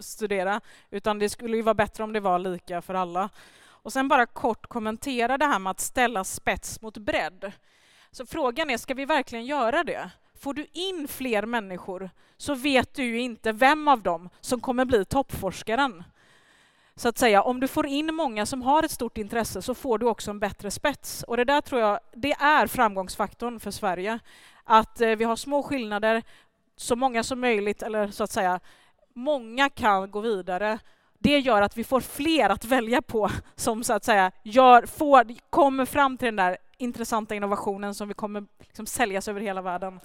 studera. Utan det skulle ju vara bättre om det var lika för alla. Och sen bara kort kommentera det här med att ställa spets mot bredd. Så frågan är, ska vi verkligen göra det? Får du in fler människor så vet du ju inte vem av dem som kommer bli toppforskaren. Så att säga, om du får in många som har ett stort intresse så får du också en bättre spets. Och det där tror jag, det är framgångsfaktorn för Sverige. Att eh, vi har små skillnader, så många som möjligt, eller så att säga, många kan gå vidare. Det gör att vi får fler att välja på som så att säga gör, får, kommer fram till den där intressanta innovationen som vi kommer liksom säljas över hela världen.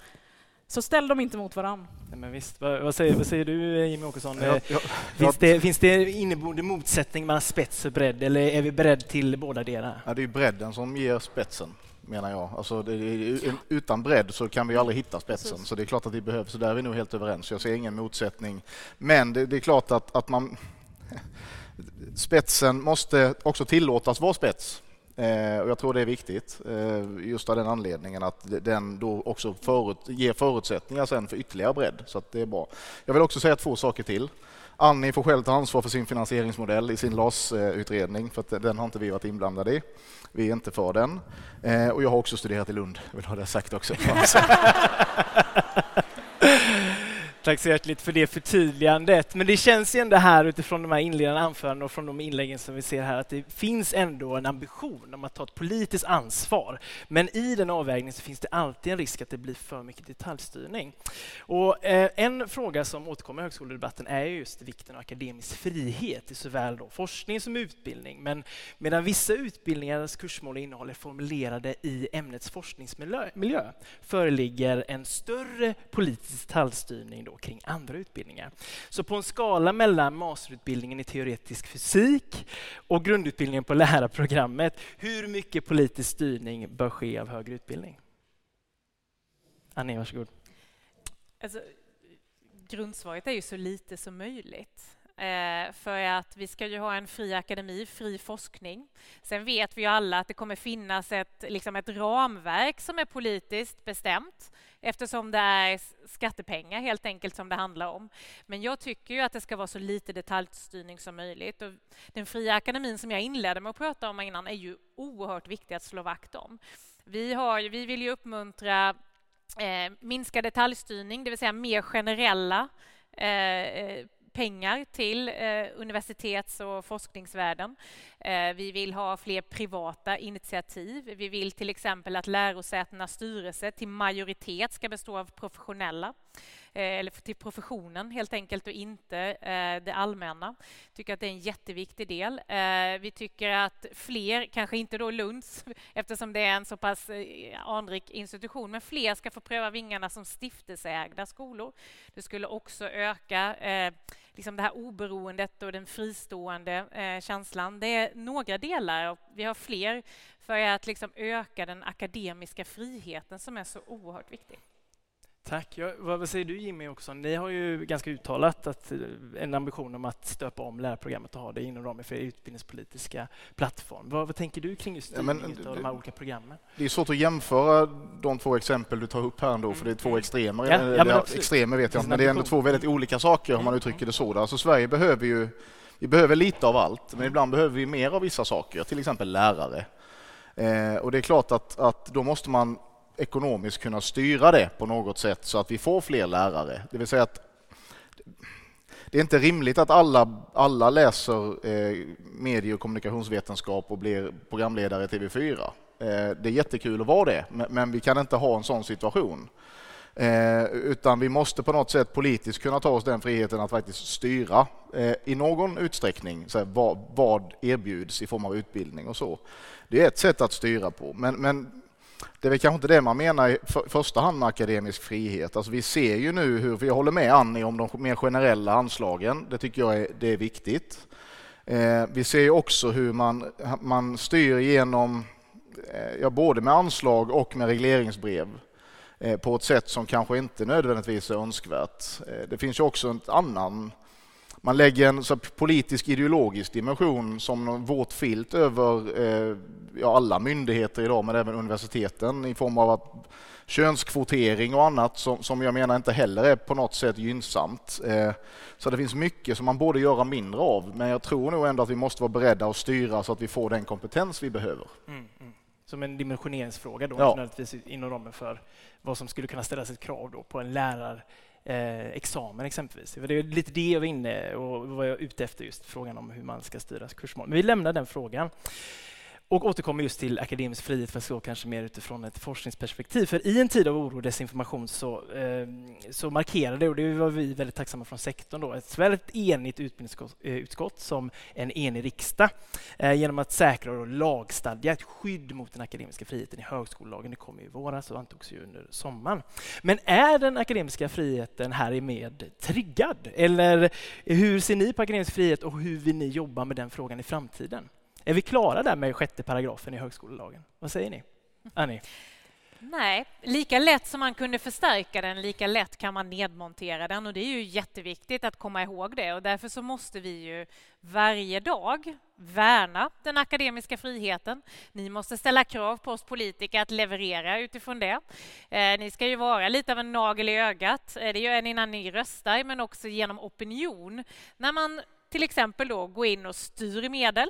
Så ställ dem inte mot varandra. Nej, men visst. Vad, vad, säger, vad säger du Jimmie Åkesson? Jag, Eh, jag, Finns det, finns det inneboende motsättning mellan spets och bredd eller är vi beredda till båda delarna? Ja, det är bredden som ger spetsen, menar jag. Alltså, det utan bredd så kan vi aldrig hitta spetsen, Precis. så det är klart att vi behövs. Så där är vi nog helt överens. Jag ser ingen motsättning. Men det, det är klart att, att man... Spetsen måste också tillåtas vara spets. Eh, och jag tror det är viktigt, eh, just av den anledningen att den då också förut, ger förutsättningar sen för ytterligare bredd. Så det är bra. Jag vill också säga två saker till. Annie får själv ta ansvar för sin finansieringsmodell i sin LAS-utredning, för att den har inte vi varit inblandade i. Vi är inte för den. Eh, och jag har också studerat i Lund, jag vill ha det sagt också. Tack så hjärtligt för det förtydligandet. Men det känns ju ändå här utifrån de här inledande anförandena och från de inläggen som vi ser här att det finns ändå en ambition om att ta ett politiskt ansvar. Men i den avvägningen så finns det alltid en risk att det blir för mycket detaljstyrning. Och eh, en fråga som återkommer i högskoledebatten är just vikten av akademisk frihet i såväl då forskning som utbildning. Men medan vissa utbildningars kursmål och innehåll är formulerade i ämnets forskningsmiljö föreligger en större politisk detaljstyrning då kring andra utbildningar. Så på en skala mellan masterutbildningen i teoretisk fysik och grundutbildningen på lärarprogrammet, hur mycket politisk styrning bör ske av högre utbildning? Annie, varsågod. Alltså, grundsvaret är ju så lite som möjligt eh, för att vi ska ju ha en fri akademi, fri forskning. Sen vet vi ju alla att det kommer finnas ett, liksom ett ramverk som är politiskt bestämt eftersom det är skattepengar helt enkelt som det handlar om. Men jag tycker ju att det ska vara så lite detaljstyrning som möjligt. Och den fria akademin som jag inledde med att prata om innan är ju oerhört viktig att slå vakt om. Vi, har, vi vill ju uppmuntra eh, minskad detaljstyrning, det vill säga mer generella eh, eh pengar till eh, universitets och forskningsvärlden. Eh, vi vill ha fler privata initiativ. Vi vill till exempel att lärosätenas styrelse till majoritet ska bestå av professionella. Eh, eller till professionen helt enkelt och inte eh, det allmänna. Tycker att det är en jätteviktig del. Eh, vi tycker att fler, kanske inte då Lunds eftersom det är en så pass anrik institution, men fler ska få pröva vingarna som stiftelseägda skolor. Det skulle också öka liksom det här oberoendet och den fristående känslan. Det är några delar, och vi har fler för att liksom öka den akademiska friheten som är så oerhört viktig. Tack. Ja, vad säger du Jimmy också? Ni har ju ganska uttalat att eh, en ambition om att stöpa om lärarprogrammet och ha det inom ramen för utbildningspolitiska plattform. Vad, vad tänker du kring just ja, men, av de här olika programmen? Det är svårt att jämföra de två exempel du tar upp här ändå, för det är två mm. extremer. Ja, ja, men extremer vet jag inte, men det är ändå två väldigt olika saker om man mm. uttrycker det så. Alltså Sverige behöver ju vi behöver lite av allt, men ibland behöver vi mer av vissa saker, till exempel lärare. Eh, och det är klart att, att då måste man ekonomiskt kunna styra det på något sätt så att vi får fler lärare. Det vill säga att det är inte rimligt att alla, alla läser eh, medie och kommunikationsvetenskap och blir programledare i TV4. Eh, det är jättekul att vara det, men, men, vi kan inte ha en sån situation. Eh, utan vi måste på något sätt politiskt kunna ta oss den friheten att faktiskt styra eh, i någon utsträckning så här, vad, vad erbjuds i form av utbildning och så. Det är ett sätt att styra på, men, men det är väl kanske inte det man menar i första hand med akademisk frihet. Alltså vi ser ju nu hur, för jag håller med Annie om de mer generella anslagen, det tycker jag är, det är viktigt. Eh, vi ser också hur man, man styr genom, eh, ja, både med anslag och med regleringsbrev eh, på ett sätt som kanske inte nödvändigtvis är önskvärt. Eh, det finns ju också en annan man lägger en så politisk ideologisk dimension som en våt filt över eh, ja, alla myndigheter idag, men även universiteten i form av att könskvotering och annat som, som jag menar inte heller är på något sätt gynnsamt. Eh, så det finns mycket som man borde göra mindre av, men jag tror nog ändå att vi måste vara beredda att styra så att vi får den kompetens vi behöver. Mm, mm. Som en dimensioneringsfråga då, ja. inom ramen för vad som skulle kunna ställas ett krav då på en lärare eh, examen exempelvis. Det är lite det jag var inne och var jag ute efter just frågan om hur man ska styra kursmål. Men vi lämnar den frågan och återkommer just till akademisk frihet för att slå kanske mer utifrån ett forskningsperspektiv. För i en tid av oro och desinformation så, eh, så markerade, och det var vi väldigt tacksamma från sektorn, då, ett väldigt enigt utbildningsutskott eh, som en enig riksdag eh, genom att säkra och lagstadga ett skydd mot den akademiska friheten i högskolelagen. Det kom i våras och antogs ju under sommaren. Men är den akademiska friheten här i med triggad? Eller hur ser ni på akademisk frihet och hur vill ni jobba med den frågan i framtiden? Är vi klara där med sjätte paragrafen i högskolelagen? Vad säger ni? Annie? Nej, lika lätt som man kunde förstärka den, lika lätt kan man nedmontera den och det är ju jätteviktigt att komma ihåg det och därför så måste vi ju varje dag värna den akademiska friheten. Ni måste ställa krav på oss politiker att leverera utifrån det. Eh, ni ska ju vara lite av en nagel i ögat. Eh, det gör ni innan ni röstar, men också genom opinion. När man till exempel då går in och styr medel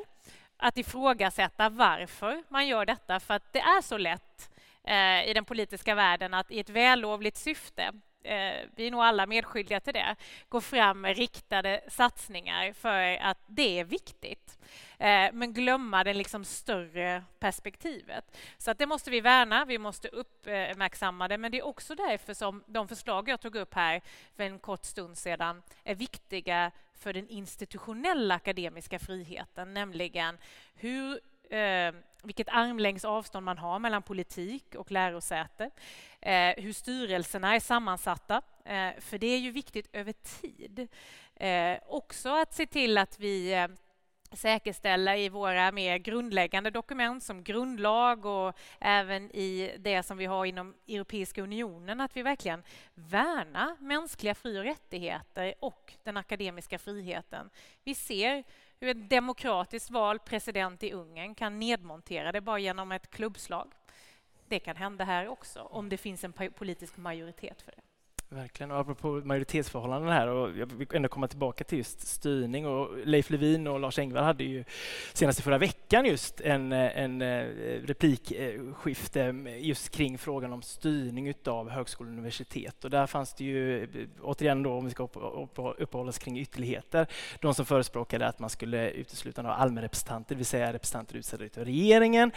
att ifrågasätta varför man gör detta, för att det är så lätt eh, i den politiska världen att i ett vällovligt syfte eh, vi är nog alla medskyldiga till det, gå fram med riktade satsningar för att det är viktigt. Eh, men glömma det liksom större perspektivet. Så att det måste vi värna, vi måste uppmärksamma det, men det är också därför som de förslag jag tog upp här för en kort stund sedan är viktiga för den institutionella akademiska friheten, nämligen hur eh, vilket armlängds avstånd man har mellan politik och lärosäte, eh, hur styrelserna är sammansatta, eh, för det är ju viktigt över tid. Eh, också att se till att vi eh, säkerställa i våra mer grundläggande dokument som grundlag och även i det som vi har inom Europeiska unionen, att vi verkligen värnar mänskliga fri och rättigheter och den akademiska friheten. Vi ser hur en demokratiskt vald president i Ungern kan nedmontera det bara genom ett klubbslag. Det kan hända här också, om det finns en politisk majoritet för det. Verkligen. Och apropå majoritetsförhållanden här, och jag vill ändå komma tillbaka till just styrning. Och Leif Levin och Lars Engvall hade ju senast i förra veckan just en, eh, en eh, replikskifte eh, just kring frågan om styrning utav högskolor och universitet. Och där fanns det ju, återigen då, om vi ska uppehålla oss kring ytterligheter, de som förespråkade att man skulle uteslutande ha allmänrepresentanter, det vill säga representanter utsedda av regeringen,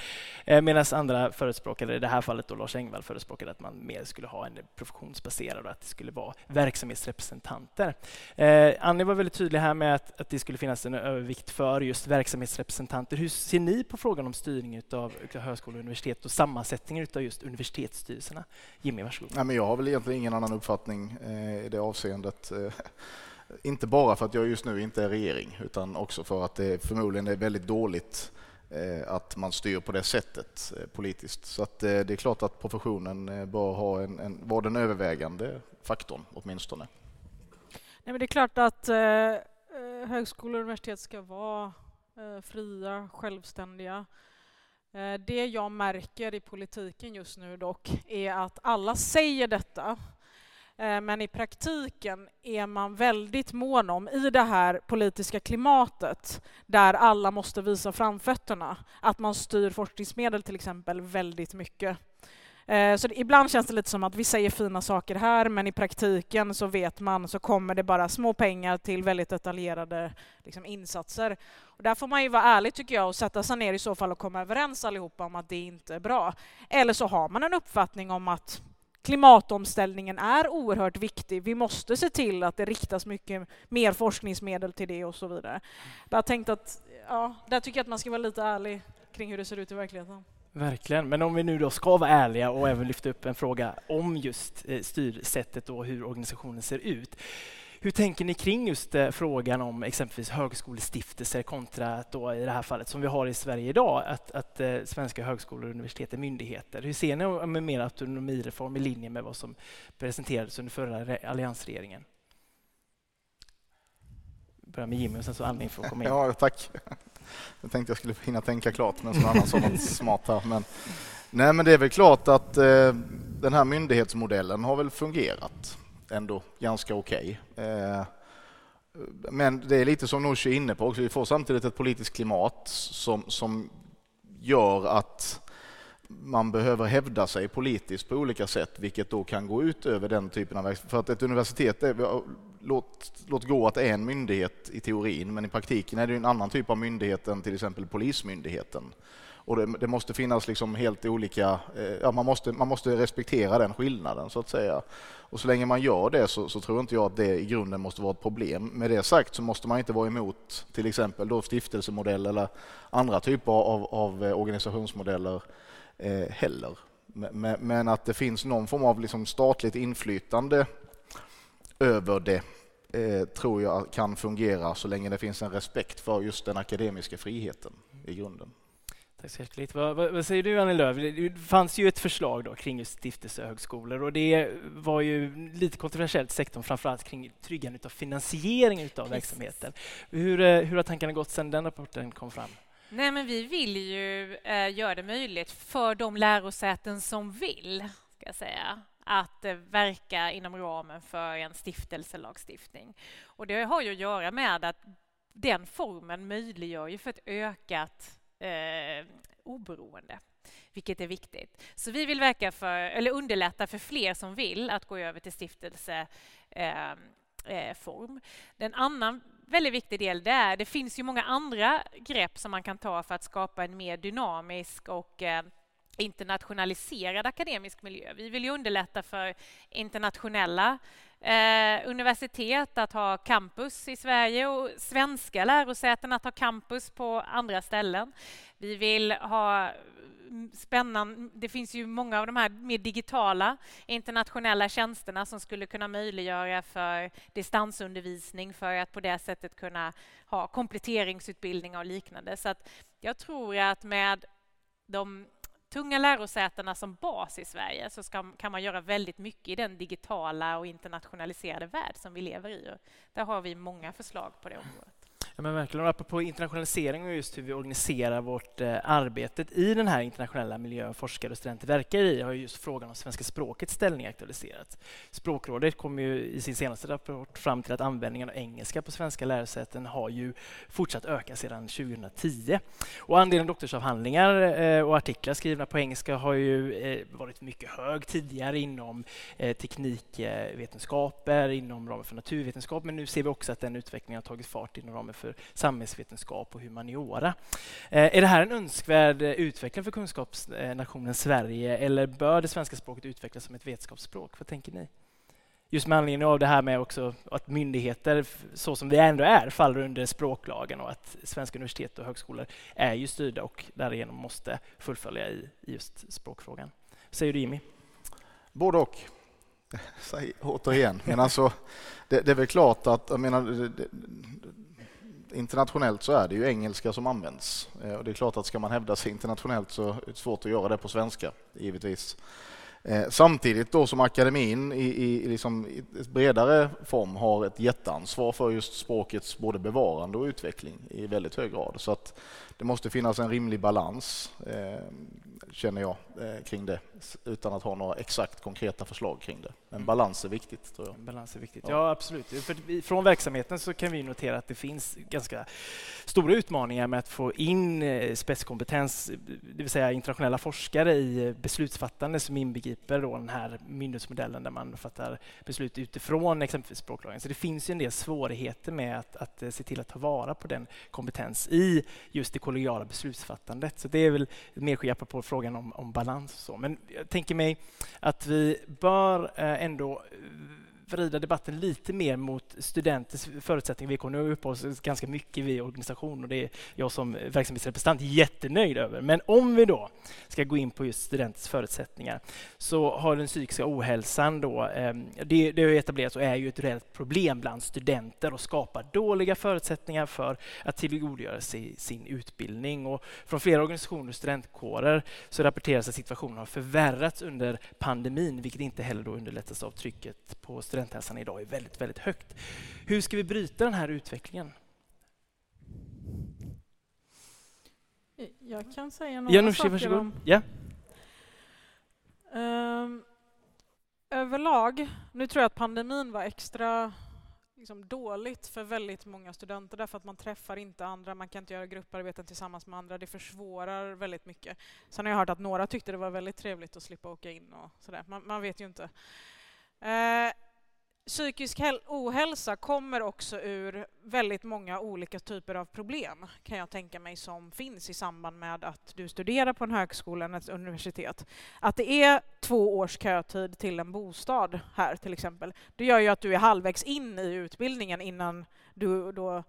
medan andra förespråkade, i det här fallet då Lars Engvall, förespråkade att man mer skulle ha en professionsbaserad att det skulle vara verksamhetsrepresentanter. Eh, Annie var väldigt tydlig här med att, att det skulle finnas en övervikt för just verksamhetsrepresentanter. Hur ser ni på frågan om styrning av högskolor och universitet och sammansättningen av just universitetsstyrelserna? Jimmy, varsågod. Nej, men jag har väl egentligen ingen annan uppfattning eh, i det avseendet. Eh, inte bara för att jag just nu inte är regering, utan också för att det förmodligen är väldigt dåligt Eh, att man styr på det sättet eh, politiskt. Så att eh, det är klart att professionen bör ha en, en, vara den övervägande faktorn åtminstone. Nej, men det är klart att eh, högskolor och universitet ska vara eh, fria, självständiga. Eh, det jag märker i politiken just nu dock är att alla säger detta Eh, men i praktiken är man väldigt mån om, i det här politiska klimatet där alla måste visa framfötterna, att man styr forskningsmedel till exempel väldigt mycket. Eh, så så ibland känns det lite som att vi säger fina saker här, men i praktiken så vet man så kommer det bara små pengar till väldigt detaljerade liksom, insatser. Och där får man ju vara ärlig tycker jag och sätta sig ner i så fall och komma överens allihopa om att det inte är bra. Eller så har man en uppfattning om att klimatomställningen är oerhört viktig. Vi måste se till att det riktas mycket mer forskningsmedel till det och så vidare. Jag tänkte att, ja, där tycker jag att man ska vara lite ärlig kring hur det ser ut i verkligheten. Verkligen, men om vi nu då ska vara ärliga och även lyfta upp en fråga om just eh, styrsättet och hur organisationen ser ut. Hur tänker ni kring just eh, frågan om exempelvis högskolestiftelser kontra då, i det här fallet som vi har i Sverige idag, att, att eh, svenska högskolor och universitet är myndigheter. Hur ser ni om en mer autonomireform i linje med vad som presenterades under förra alliansregeringen? Börja med Jimmy och sen så Annie får komma in. Ja, tack. Jag tänkte jag skulle hinna tänka klart, men någon annan sa något smart här. Men, nej, men det är väl klart att eh, den här myndighetsmodellen har väl fungerat ändå ganska okej. Okay. Men det är lite som Nooshi är inne på också, vi får samtidigt ett politiskt klimat som, som gör att man behöver hävda sig politiskt på olika sätt, vilket då kan gå ut över den typen av verksamhet. För att ett universitet, är, låt, låt gå att det är en myndighet i teorin, men i praktiken är det en annan typ av myndighet än till exempel Polismyndigheten. Och det, det, måste finnas liksom helt olika, eh, ja, man, måste, man måste respektera den skillnaden så att säga. Och så länge man gör det så, så, tror inte jag att det i grunden måste vara ett problem. Med det sagt så måste man inte vara emot till exempel då stiftelsemodell eller andra typer av, av eh, organisationsmodeller eh, heller. Men, men, att det finns någon form av liksom statligt inflytande över det eh, tror jag kan fungera så länge det finns en respekt för just den akademiska friheten i grunden. Tack så hjärtligt. Vad, vad, vad, säger du Annie Lööf? Det fanns ju ett förslag då kring just stiftelsehögskolor och det var ju lite kontroversiellt sektorn, framförallt kring tryggande av finansiering av verksamheten. Hur, eh, hur har tankarna gått sedan den rapporten kom fram? Nej, men vi vill ju eh, göra det möjligt för de lärosäten som vill, ska jag säga, att eh, verka inom ramen för en stiftelselagstiftning. Och det har ju att göra med att den formen möjliggör ju för ett ökat eh, oberoende, vilket är viktigt. Så vi vill verka för, eller underlätta för fler som vill att gå över till stiftelseform. Eh, eh en annan väldigt viktig del det är det finns ju många andra grepp som man kan ta för att skapa en mer dynamisk och eh, internationaliserad akademisk miljö. Vi vill ju underlätta för internationella eh, universitet att ha campus i Sverige och svenska lärosäten att ha campus på andra ställen. Vi vill ha mm, spännande. Det finns ju många av de här mer digitala internationella tjänsterna som skulle kunna möjliggöra för distansundervisning för att på det sättet kunna ha kompletteringsutbildningar och liknande. Så att jag tror att med de tunga lärosätena som bas i Sverige så ska, kan man göra väldigt mycket i den digitala och internationaliserade värld som vi lever i. Och där har vi många förslag på det området. Ja, men verkligen. Apropå internationalisering och just hur vi organiserar vårt eh, arbete i den här internationella miljön forskare och studenter verkar i har just frågan om svenska språkets ställning aktualiserats. Språkrådet kom ju i sin senaste rapport fram till att användningen av engelska på svenska lärosäten har ju fortsatt öka sedan 2010. Och andelen doktorsavhandlingar eh, och artiklar skrivna på engelska har ju eh, varit mycket hög tidigare inom eh, teknikvetenskaper, inom ramen för naturvetenskap, men nu ser vi också att den utvecklingen har tagit fart inom ramen för för samhällsvetenskap och humaniora. Eh, är det här en önskvärd eh, utveckling för kunskapsnationen Sverige eller bör det svenska språket utvecklas som ett vetenskapsspråk? Vad tänker ni? Just med anledning av det här med också att myndigheter, så som vi ändå är, faller under språklagen och att svenska universitet och högskolor är ju styrda och därigenom måste fullfölja i, just språkfrågan. Vad säger du Jimmy? Både och. Säg återigen, men alltså det, det, är väl klart att jag menar, det, internationellt så är det ju engelska som används. Eh, och det är klart att ska man hävda sig internationellt så är det svårt att göra det på svenska, givetvis. Eh, samtidigt då som akademin i, i, liksom, i bredare form har ett jätteansvar för just språkets både bevarande och utveckling i väldigt hög grad. Så att det måste finnas en rimlig balans, eh, känner jag, eh, kring det utan att ha några exakt konkreta förslag kring det. Men mm. balans är viktigt. Tror jag. Balans är viktigt, ja, ja absolut. För från verksamheten så kan vi notera att det finns ganska stora utmaningar med att få in eh, spetskompetens, det vill säga internationella forskare i beslutsfattande som inbegriper då den här myndighetsmodellen där man fattar beslut utifrån exempelvis språklagen. Så det finns ju en del svårigheter med att, att se till att ta vara på den kompetens i just det kollegiala beslutsfattandet. Så det är väl medskick apropå frågan om, om balans. Och så. Men jag tänker mig att vi bör eh, ändå eh, vrida debatten lite mer mot studenters förutsättningar. Vi kommer att uppehålla oss ganska mycket vid organisation och det är jag som verksamhetsrepresentant jättenöjd över. Men om vi då ska gå in på just studenters förutsättningar så har den psykiska ohälsan då, eh, det, det har etablerats och är ju ett reellt problem bland studenter och skapar dåliga förutsättningar för att tillgodogöra sig sin utbildning. Och från flera organisationer och studentkårer så rapporteras att situationen har förvärrats under pandemin, vilket inte heller då underlättas av trycket på studenter studenthälsan idag är väldigt, väldigt högt. Hur ska vi bryta den här utvecklingen? Jag kan säga några Janusz, saker varsågod. om... Ja. Um, överlag, nu tror jag att pandemin var extra liksom, dåligt för väldigt många studenter därför att man träffar inte andra, man kan inte göra grupparbeten tillsammans med andra, det försvårar väldigt mycket. Sen har jag hört att några tyckte det var väldigt trevligt att slippa åka in och sådär, man, man vet ju inte. Uh, Psykisk ohälsa kommer också ur väldigt många olika typer av problem kan jag tänka mig som finns i samband med att du studerar på en högskola eller ett universitet. Att det är två års kötid till en bostad här till exempel, det gör ju att du är halvvägs in i utbildningen innan du då eh,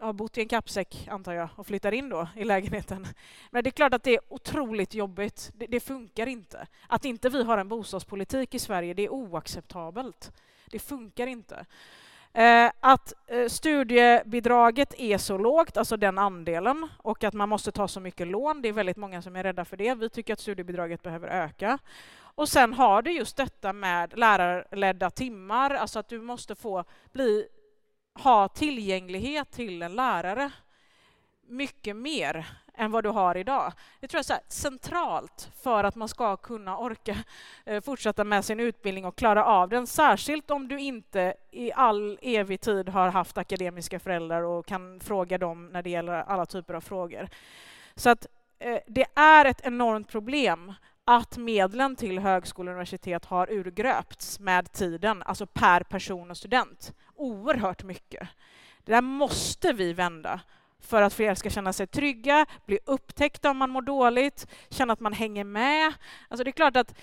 har bott i en kappsäck, antar jag, och flyttar in då i lägenheten. Men det är klart att det är otroligt jobbigt. Det, det, funkar inte. Att inte vi har en bostadspolitik i Sverige, det är oacceptabelt. Det funkar inte. Eh, att eh, studiebidraget är så lågt, alltså den andelen, och att man måste ta så mycket lån, det är väldigt många som är rädda för det. Vi tycker att studiebidraget behöver öka. Och sen har du just detta med lärarledda timmar, alltså att du måste få bli ha tillgänglighet till en lärare mycket mer än vad du har idag. Det tror jag är centralt för att man ska kunna orka eh, fortsätta med sin utbildning och klara av den, särskilt om du inte i all evig tid har haft akademiska föräldrar och kan fråga dem när det gäller alla typer av frågor. Så att eh, det är ett enormt problem att medlen till högskolor och universitet har urgröpts med tiden, alltså per person och student. Oerhört mycket. Det där måste vi vända för att fler ska känna sig trygga, bli upptäckta om man mår dåligt, känna att man hänger med. Alltså det är klart att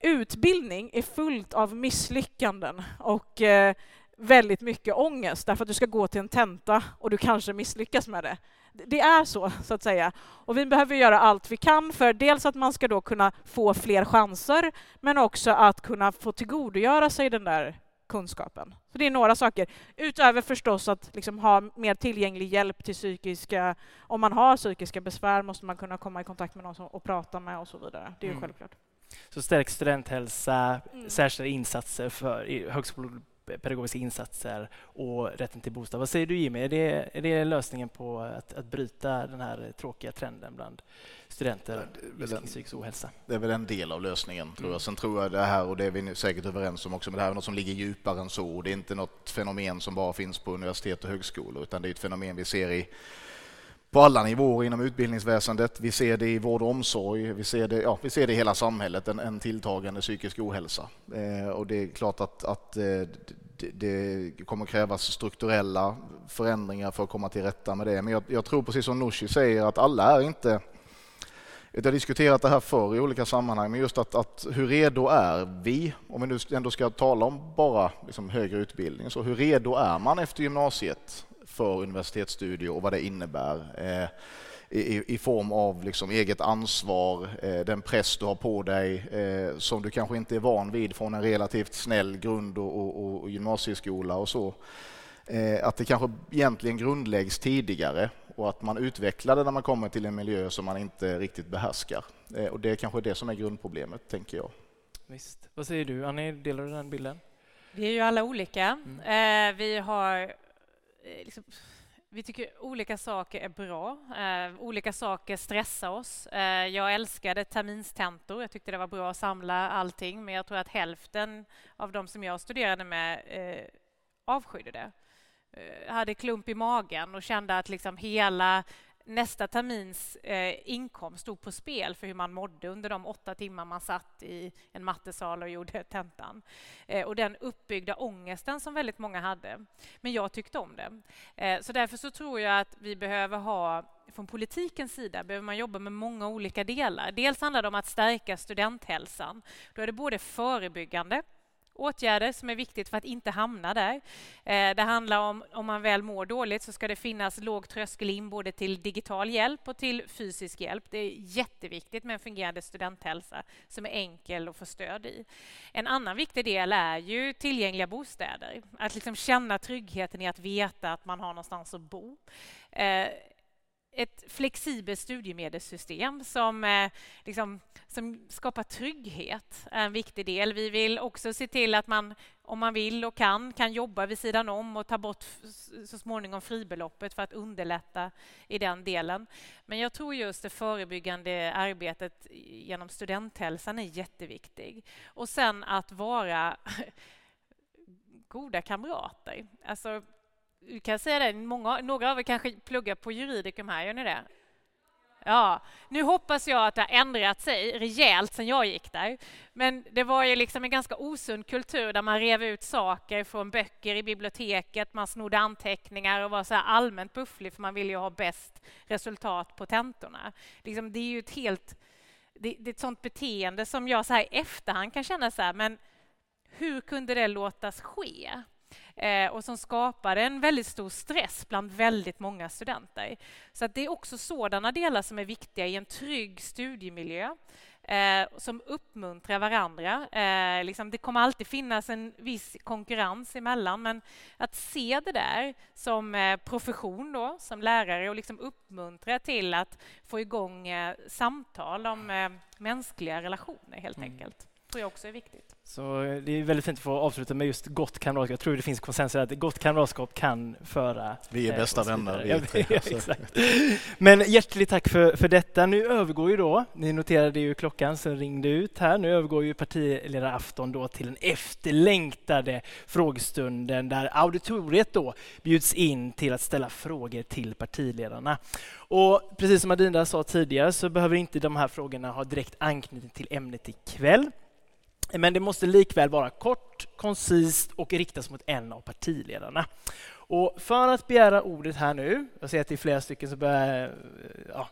utbildning är fullt av misslyckanden och eh, väldigt mycket ångest därför att du ska gå till en tenta och du kanske misslyckas med det. Det är så, så att säga. Och vi behöver göra allt vi kan för dels att man ska då kunna få fler chanser, men också att kunna få tillgodogöra sig den där kunskapen. Så det är några saker. Utöver förstås att liksom ha mer tillgänglig hjälp till psykiska... Om man har psykiska besvär måste man kunna komma i kontakt med någon som, och prata med och så vidare. Det är mm. självklart. Så stärkt studenthälsa, mm. särskilda insatser för högskolepedagogiska insatser och rätten till bostad. Vad säger du Jimmy, är det, är det lösningen på att, att bryta den här tråkiga trenden bland studenter med psykisk ohälsa? Det är väl en del av lösningen tror jag. Mm. Sen tror jag det här, och det är vi säkert överens om också, men det här är något som ligger djupare än så. Det är inte något fenomen som bara finns på universitet och högskolor, utan det är ett fenomen vi ser i på alla nivåer inom utbildningsväsendet. Vi ser det i vård och omsorg, vi ser det, ja, vi ser det i hela samhället, en, en tilltagande psykisk ohälsa. Eh, och det är klart att, att eh, det, det, kommer krävas strukturella förändringar för att komma till rätta med det. Men jag, jag tror precis som Nooshi säger att alla är inte jag har diskuterat det här förr i olika sammanhang, men just att, att hur redo är vi, om vi nu ändå ska tala om bara liksom högre utbildning, så hur redo är man efter gymnasiet för universitetsstudier och vad det innebär eh, i, i, form av liksom eget ansvar, eh, den press du har på dig eh, som du kanske inte är van vid från en relativt snäll grund och, och, och gymnasieskola och så. Att det kanske egentligen grundläggs tidigare och att man utvecklar det när man kommer till en miljö som man inte riktigt behärskar. Och det är kanske det som är grundproblemet, tänker jag. Visst. Vad säger du, Annie? Delar du den bilden? Vi är ju alla olika. Mm. vi har Eh, Eh, liksom, vi tycker olika saker är bra. Eh, olika saker stressar oss. Eh, jag älskade terminstentor. Jag tyckte det var bra att samla allting, men jag tror att hälften av de som jag studerade med eh, avskydde det. Eh, hade klump i magen och kände att liksom hela nästa termins eh, inkomst stod på spel för hur man mådde under de åtta timmar man satt i en mattesal och gjorde tentan. Eh, och den uppbyggda ångesten som väldigt många hade. Men jag tyckte om det. Eh, så därför så tror jag att vi behöver ha från politikens sida behöver man jobba med många olika delar. Dels handlar det om att stärka studenthälsan. Då är det både förebyggande åtgärder som är viktigt för att inte hamna där. Eh, det handlar om, om man väl mår dåligt så ska det finnas låg tröskel in både till digital hjälp och till fysisk hjälp. Det är jätteviktigt med en fungerande studenthälsa som är enkel att få stöd i. En annan viktig del är ju tillgängliga bostäder. Att liksom känna tryggheten i att veta att man har någonstans att bo. Eh, ett flexibelt studiemedelssystem som, eh, liksom, som skapar trygghet är en viktig del. Vi vill också se till att man, om man vill och kan, kan jobba vid sidan om och ta bort så småningom fribeloppet för att underlätta i den delen. Men jag tror just det förebyggande arbetet genom studenthälsan är jätteviktig. Och sen att vara goda kamrater. Alltså, du kan säga det, många, några av er kanske pluggar på juridikum här, gör ni det? Ja, nu hoppas jag att det har ändrat sig rejält sen jag gick där. Men det var ju liksom en ganska osund kultur där man rev ut saker från böcker i biblioteket, man snodde anteckningar och var så allmänt bufflig för man ville ju ha bäst resultat på tentorna. Liksom, det är ju ett helt... Det, det är ett sånt beteende som jag så här i efterhand kan känna så här, men hur kunde det låtas ske? Eh, och som skapade en väldigt stor stress bland väldigt många studenter. Så att det är också sådana delar som är viktiga i en trygg studiemiljö eh, som uppmuntrar varandra. Eh, liksom, det kommer alltid finnas en viss konkurrens emellan, men att se det där som eh, profession då, som lärare och liksom uppmuntra till att få igång eh, samtal om eh, mänskliga relationer helt mm. enkelt tror jag också är viktigt. Så eh, det är väldigt fint att få avsluta med just gott kamratskap. Jag tror det finns konsensus att gott kamratskap kan föra... Vi är eh, bästa vänner. Vi är tre, ja, exakt. Men hjärtligt tack för, för detta. Nu övergår ju då, ni noterade ju klockan som ringde ut här, nu övergår ju partiledarafton då till den efterlängtade frågestunden där auditoriet då bjuds in till att ställa frågor till partiledarna. Och precis som Adina sa tidigare så behöver inte de här frågorna ha direkt anknytning till ämnet ikväll. Men det måste likväl vara kort, koncist och riktas mot en av partiledarna. Och för att begära ordet här nu, jag ser att det är flera stycken som börjar ja,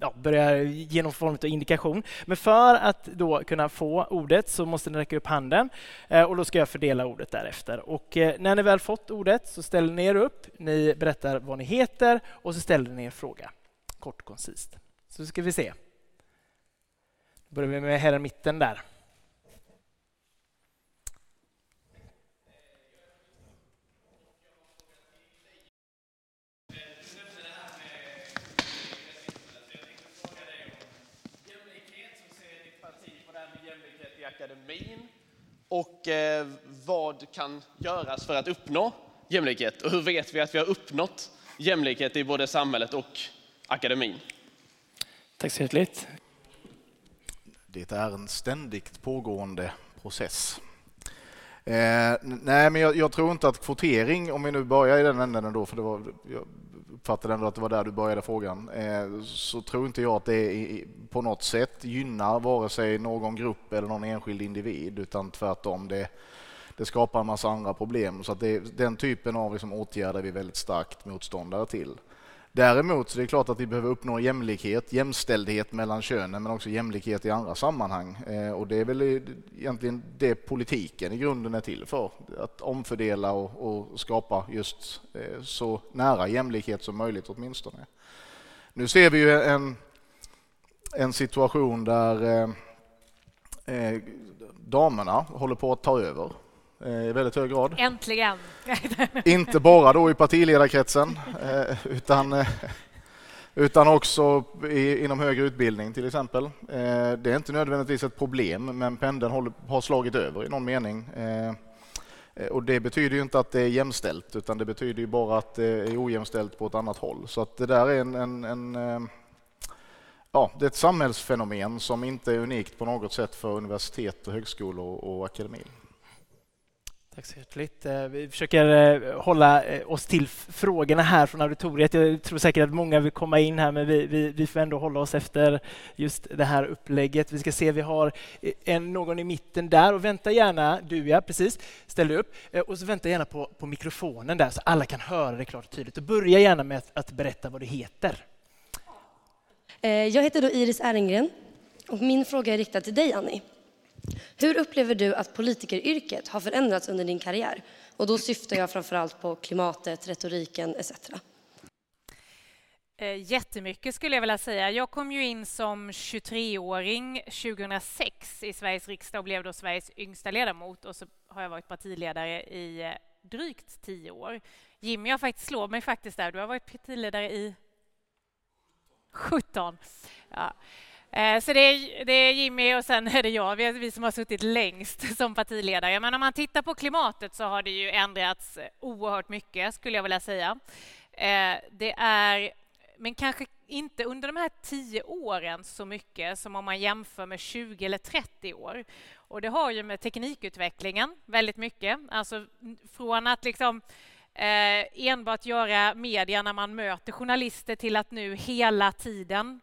ja, börjar ge någon form av indikation. Men för att då kunna få ordet så måste ni räcka upp handen eh, och då ska jag fördela ordet därefter. Och eh, när ni väl fått ordet så ställer ni er upp, ni berättar vad ni heter och så ställer ni er fråga. Kort och koncist. Så ska vi se. Då börjar vi med herren mitten där. Och eh, vad kan göras för att uppnå jämlikhet? Och hur vet vi att vi har uppnått jämlikhet i både samhället och akademin? Tack så hjärtligt. Det är en ständigt pågående process. Eh, nej, men jag, jag, tror inte att kvotering, om vi nu börjar i den änden då, för det var, jag uppfattade ändå att det var där du började frågan, eh, så tror inte jag att det på något sätt gynnar vare sig någon grupp eller någon enskild individ, utan tvärtom. Det, det skapar en massa andra problem. Så att det, den typen av liksom åtgärder är vi väldigt starkt motståndare till. Däremot så är det klart att vi behöver uppnå jämlikhet, jämställdhet mellan könen men också jämlikhet i andra sammanhang. Eh, och det är väl egentligen det politiken i grunden är till för. Att omfördela och, och skapa just eh, så nära jämlikhet som möjligt åtminstone. Nu ser vi ju en, en situation där eh, eh damerna håller på att ta över i väldigt hög grad. Äntligen! Inte bara då i partiledarkretsen eh, utan, eh, utan också i, inom högre utbildning till exempel. Det är inte nödvändigtvis ett problem men pendeln håller, har slagit över i någon mening. Och det betyder ju inte att det är jämställt utan det betyder ju bara att det är ojämställt på ett annat håll. Så att det där är en, en, en ja, det är ett samhällsfenomen som inte är unikt på något sätt för universitet och högskolor och akademin. Tack så hjärtligt. Vi försöker eh, hålla eh, oss till frågorna här från auditoriet. Jag tror säkert att många vill komma in här, men vi, vi, vi får ändå hålla oss efter just det här upplägget. Vi ska se, vi har eh, en, någon i mitten där och vänta gärna, du ja, precis, ställ dig upp och så vänta gärna på, på mikrofonen där så alla kan höra det klart och tydligt och börja gärna med att, att berätta vad du heter. Jag heter då Iris Erengren och min fråga är riktad till dig Annie. Hur upplever du att politikeryrket har förändrats under din karriär? Och då syftar jag framför allt på klimatet, retoriken etc. Eh, jättemycket skulle jag vilja säga. Jag kom ju in som 23-åring 2006 i Sveriges riksdag och blev då Sveriges yngsta ledamot och så har jag varit partiledare i eh, drygt tio år. Jimmy har faktiskt slår mig faktiskt där. Du har varit partiledare i 17. Ja. Eh, så det är, det är, Jimmy och sen är det jag, vi, vi som har suttit längst som partiledare. Men om man tittar på klimatet så har det ju ändrats eh, oerhört mycket, skulle jag vilja säga. Eh, det är, men kanske inte under de här tio åren så mycket som om man jämför med 20 eller 30 år. Och det har ju med teknikutvecklingen väldigt mycket. Alltså från att liksom enbart göra media när man möter journalister till att nu hela tiden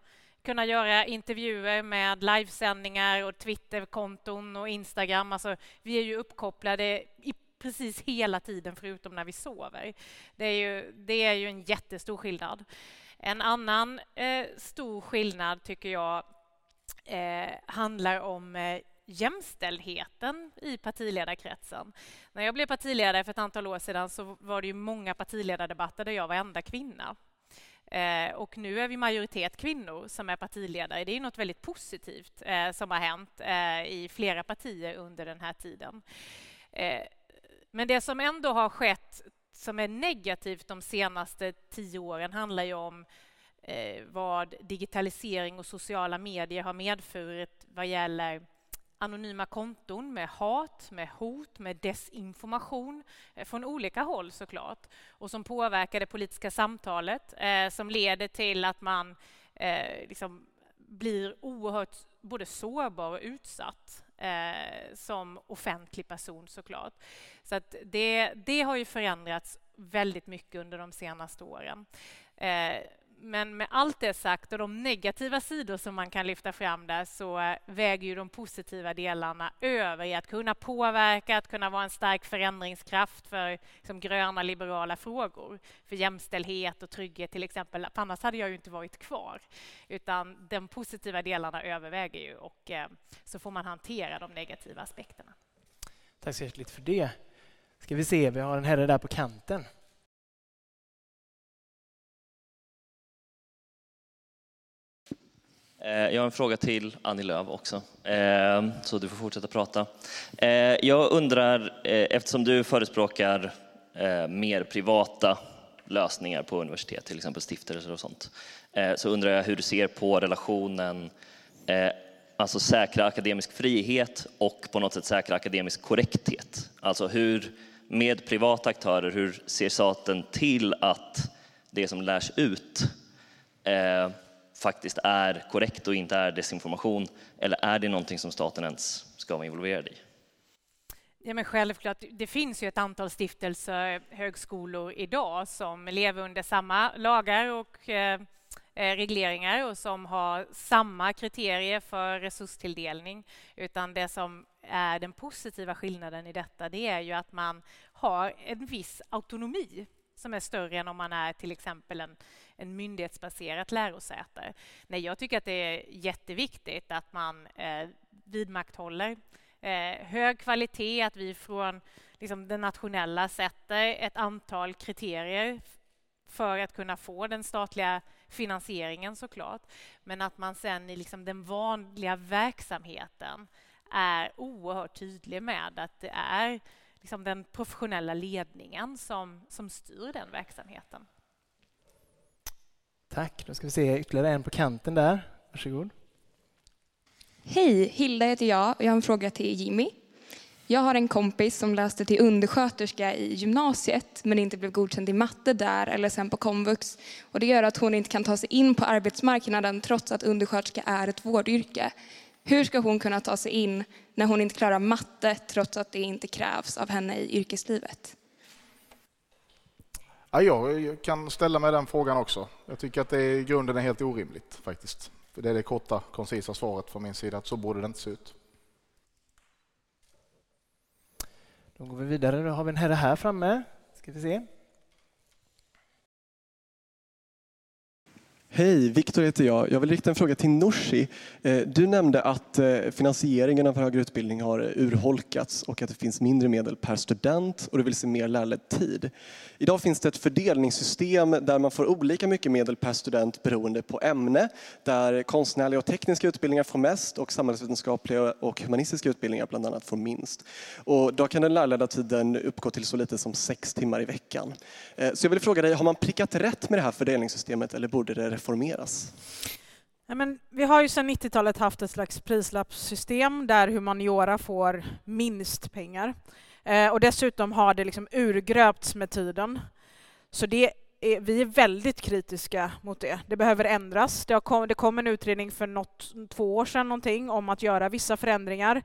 kunna göra intervjuer med livesändningar och Twitterkonton och Instagram. Alltså, vi är ju uppkopplade i precis hela tiden förutom när vi sover. Det är ju, det är ju en jättestor skillnad. En annan eh, stor skillnad tycker jag eh, handlar om eh, jämställdheten i partiledarkretsen. När jag blev partiledare för ett antal år sedan så var det ju många partiledardebatter där jag var enda kvinna. Eh, och nu är vi majoritet kvinnor som är partiledare. Det är något väldigt positivt eh, som har hänt eh, i flera partier under den här tiden. Eh, men det som ändå har skett som är negativt de senaste tio åren handlar ju om eh, vad digitalisering och sociala medier har medfört vad gäller anonyma konton med hat, med hot, med desinformation eh, från olika håll såklart och som påverkar det politiska samtalet eh, som leder till att man eh, liksom blir oerhört både sårbar och utsatt eh, som offentlig person såklart. Så att det, det har ju förändrats väldigt mycket under de senaste åren. Eh, men med allt det sagt och de negativa sidor som man kan lyfta fram där så väger ju de positiva delarna över i att kunna påverka, att kunna vara en stark förändringskraft för liksom, gröna liberala frågor. För jämställdhet och trygghet till exempel. För annars hade jag ju inte varit kvar. Utan de positiva delarna överväger ju och eh, så får man hantera de negativa aspekterna. Tack så hjärtligt för det. Ska vi se, vi har en herre där på kanten. Eh, jag har en fråga till Annie Lööf också, eh, så du får fortsätta prata. Eh, jag undrar, eftersom du förespråkar mer privata lösningar på universitet, till exempel stiftelser och sånt, så undrar jag hur du ser på relationen alltså säkra akademisk frihet och på något sätt säkra akademisk korrekthet. Alltså hur, med privata aktörer, hur ser staten till att det som lärs ut faktiskt är korrekt och inte är desinformation? Eller är det någonting som staten ens ska vara involverad i? Ja, men självklart, det finns ju ett antal stiftelser, högskolor idag som lever under samma lagar och eh, eh, regleringar och som har samma kriterier för resurstilldelning. Utan det som är den positiva skillnaden i detta, det är ju att man har en viss autonomi som är större än om man är till exempel en, en myndighetsbaserat lärosäte. Nej, jag tycker att det är jätteviktigt att man eh, vidmakthåller eh, hög kvalitet, att vi från liksom, det nationella sätter ett antal kriterier för att kunna få den statliga finansieringen såklart. Men att man sen i liksom den vanliga verksamheten är oerhört tydlig med att det är liksom den professionella ledningen som, som styr den verksamheten. Tack. Då ska vi se ytterligare en på kanten där. Varsågod. Hej, Hilda heter jag och jag har en fråga till Jimmy. Jag har en kompis som läste till undersköterska i gymnasiet men inte blev godkänd i matte där eller sen på komvux. Och det gör att hon inte kan ta sig in på arbetsmarknaden trots att undersköterska är ett vårdyrke. Hur ska hon kunna ta sig in när hon inte klarar matte trots att det inte krävs av henne i yrkeslivet? Ja, jag kan ställa mig den frågan också. Jag tycker att det i grunden är helt orimligt faktiskt. För det är det korta, koncisa svaret från min sida, att så borde det inte se ut. Då går vi vidare. Då har vi en herre här framme. Ska vi se. Hej, Viktor heter jag. Jag vill rikta en fråga till Norsi. Eh, du nämnde att eh, finansieringen av högre utbildning har urholkats och att det finns mindre medel per student och du vill se mer lärarledd tid. Idag finns det ett fördelningssystem där man får olika mycket medel per student beroende på ämne. Där konstnärliga och tekniska utbildningar får mest och samhällsvetenskapliga och humanistiska utbildningar bland annat får minst. Och då kan den lärarledda tiden uppgå till så lite som sex timmar i veckan. Eh, så jag vill fråga dig, har man prickat rätt med det här fördelningssystemet eller borde det reformeras? Ja, men vi har ju sedan 90-talet haft ett slags prislappssystem där humaniora får minst pengar. Eh, och dessutom har det liksom urgröpts med tiden. Så det är, vi är väldigt kritiska mot det. Det behöver ändras. Det, kom, det kom en utredning för något, två år sedan någonting om att göra vissa förändringar.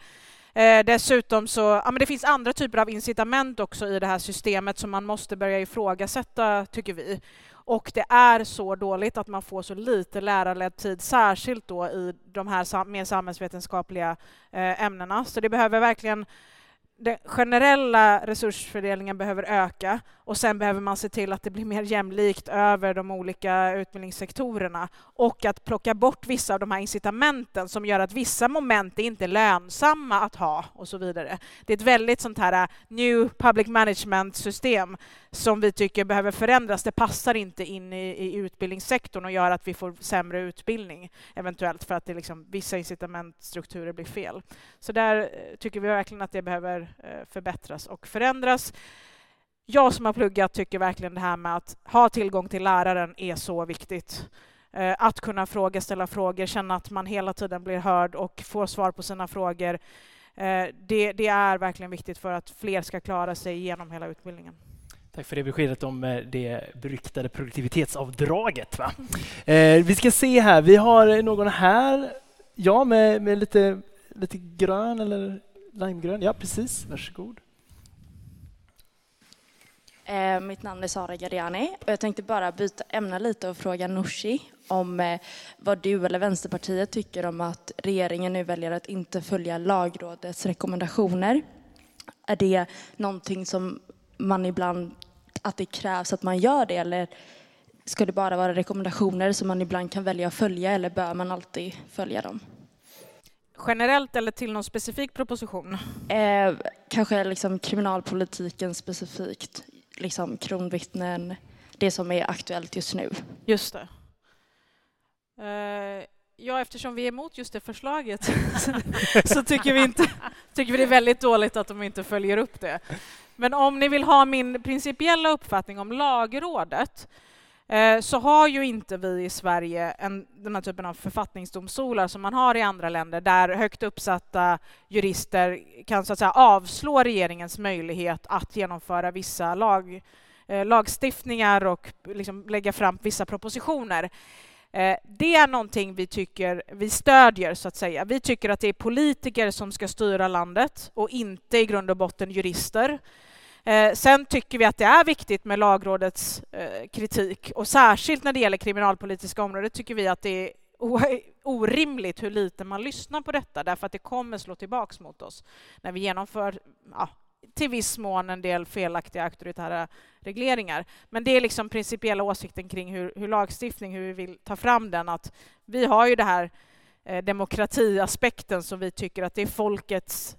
Eh, dessutom så, ja, men det finns andra typer av incitament också i det här systemet som man måste börja ifrågasätta, tycker vi. Och det är så dåligt att man får så lite lärarledd tid, särskilt då i de här mer samhällsvetenskapliga eh, ämnena. Så det behöver verkligen den generella resursfördelningen behöver öka och sen behöver man se till att det blir mer jämlikt över de olika utbildningssektorerna och att plocka bort vissa av de här incitamenten som gör att vissa moment är inte lönsamma att ha och så vidare. Det är ett väldigt sånt här äh, new public management system som vi tycker behöver förändras. Det passar inte in i, i utbildningssektorn och gör att vi får sämre utbildning eventuellt för att det liksom, vissa incitamentstrukturer blir fel. Så där äh, tycker vi verkligen att det behöver äh, förbättras och förändras jag som har pluggat tycker verkligen det här med att ha tillgång till läraren är så viktigt. Eh, att kunna fråga, ställa frågor, känna att man hela tiden blir hörd och får svar på sina frågor. Eh, det, det är verkligen viktigt för att fler ska klara sig genom hela utbildningen. Tack för det beskedet om eh, det beryktade produktivitetsavdraget. Va? Eh, vi ska se här, vi har någon här, ja med, med lite, lite grön eller limegrön. Ja, precis. Varsågod. Eh, mitt namn är Sara Gariani och jag tänkte bara byta ämne lite och fråga Nooshi om eh, vad du eller Vänsterpartiet tycker om att regeringen nu väljer att inte följa lagrådets rekommendationer. Är det någonting som man ibland, att det krävs att man gör det eller ska det bara vara rekommendationer som man ibland kan välja att följa eller bör man alltid följa dem? Generellt eller till någon specifik proposition? Eh, kanske liksom kriminalpolitiken specifikt, liksom kronvittnen, det som är aktuellt just nu. Just det. Eh, ja, eftersom vi är emot just det förslaget så tycker vi, inte, tycker vi det är väldigt dåligt att de inte följer upp det. Men om ni vill ha min principiella uppfattning om Lagrådet Eh, så har ju inte vi i Sverige en, den här typen av författningsdomstolar som man har i andra länder där högt uppsatta jurister kan så att säga avslå regeringens möjlighet att genomföra vissa lag, eh, lagstiftningar och liksom lägga fram vissa propositioner. Eh, det är någonting vi tycker vi stödjer, så att säga. Vi tycker att det är politiker som ska styra landet och inte i grund och botten jurister. Eh, sen tycker vi att det är viktigt med lagrådets eh, kritik och särskilt när det gäller kriminalpolitiska området tycker vi att det är orimligt hur lite man lyssnar på detta därför att det kommer slå tillbaks mot oss när vi genomför ja, till viss mån en del felaktiga auktoritära regleringar. Men det är liksom principiella åsikten kring hur, hur lagstiftning, hur vi vill ta fram den. Att vi har ju det här eh, demokratiaspekten som vi tycker att det är folkets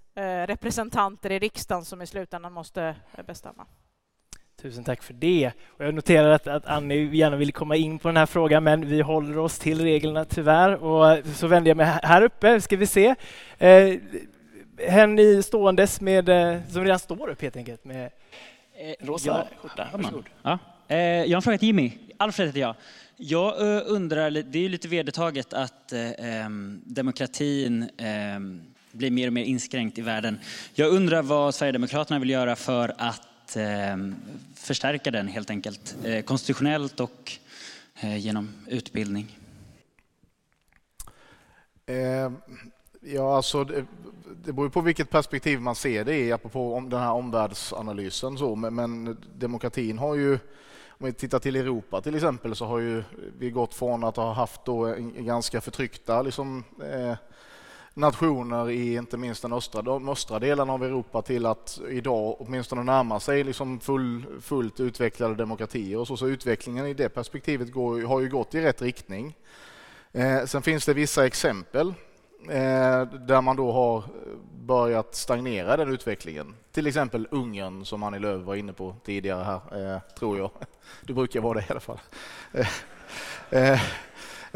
representanter i riksdagen som i slutändan måste eh, bestämma. Tusen tack för det. Och jag noterar att, att Annie gärna vill komma in på den här frågan, men vi håller oss till reglerna tyvärr. Och så vänder jag mig här uppe, ska vi se. Eh, hen ståendes med, eh, som redan står upp helt enkelt, med eh, rosa ja, skjorta. Varsågod. Ja. Eh, jag har en fråga till Jimmy. Alfred heter jag. Jag undrar, det är lite vedertaget att eh, demokratin eh, blir mer och mer inskränkt i världen. Jag undrar vad Sverigedemokraterna vill göra för att eh, förstärka den helt enkelt, eh, konstitutionellt och eh, genom utbildning. Eh, ja, alltså det, det beror på vilket perspektiv man ser det i, apropå om den här omvärldsanalysen. Så, men, men demokratin har ju om vi tittar till Europa till exempel så har ju vi gått från att ha haft då en ganska förtryckta liksom, eh, nationer i inte minst den östra, de östra delen av Europa till att idag åtminstone närma sig liksom full, fullt utvecklade demokratier. Och så, så utvecklingen i det perspektivet går, har ju gått i rätt riktning. Eh, sen finns det vissa exempel eh, där man då har börjat stagnera den utvecklingen. Till exempel Ungern som Annie Lööf var inne på tidigare här, eh, tror jag. Du brukar vara det i alla fall. Eh, eh,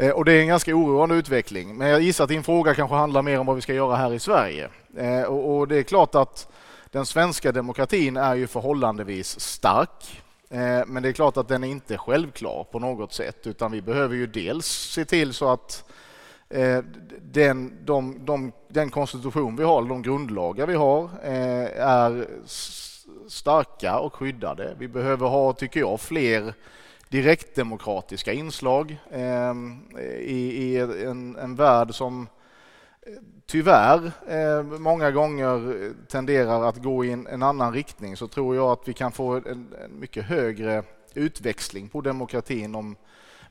Eh, och det är en ganska oroande utveckling. Men jag gissar att din fråga kanske handlar mer om vad vi ska göra här i Sverige. Eh, och det är klart att den svenska demokratin är ju förhållandevis stark. Eh, men det är klart att den är inte självklar på något sätt, utan vi behöver ju dels se till så att den, de, de, den konstitution vi har, de grundlagar vi har, är starka och skyddade. Vi behöver ha, tycker jag, fler direktdemokratiska inslag eh, i, i en, en värld som eh, tyvärr eh, många gånger tenderar att gå i en, en, annan riktning så tror jag att vi kan få en, en mycket högre utväxling på demokratin om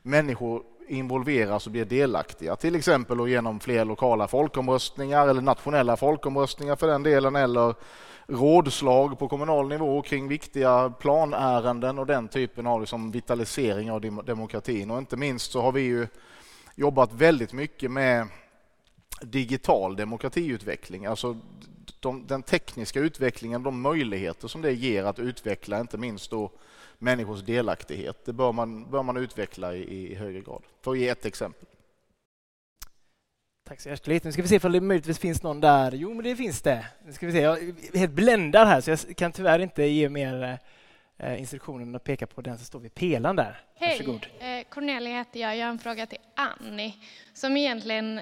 människor involveras och blir delaktiga, till exempel genom fler lokala folkomröstningar eller nationella folkomröstningar för den delen, eller rådslag på kommunal nivå kring viktiga planärenden och den typen av liksom vitalisering av demokratin. Och inte minst så har vi ju jobbat väldigt mycket med digital demokratiutveckling, alltså de, den tekniska utvecklingen, de möjligheter som det ger att utveckla, inte minst då människors delaktighet. Det bör man, bör man utveckla i, i högre grad. För att ge ett exempel. Tack så hjärtligt. Nu ska vi se om det möjligtvis finns någon där. Jo, men det finns det. Nu ska vi se. Jag är helt bländad här så jag kan tyvärr inte ge mer eh, instruktioner än att peka på den som står vid pelaren där. Hej, eh, Cornelia heter jag. Jag har en fråga till Annie som egentligen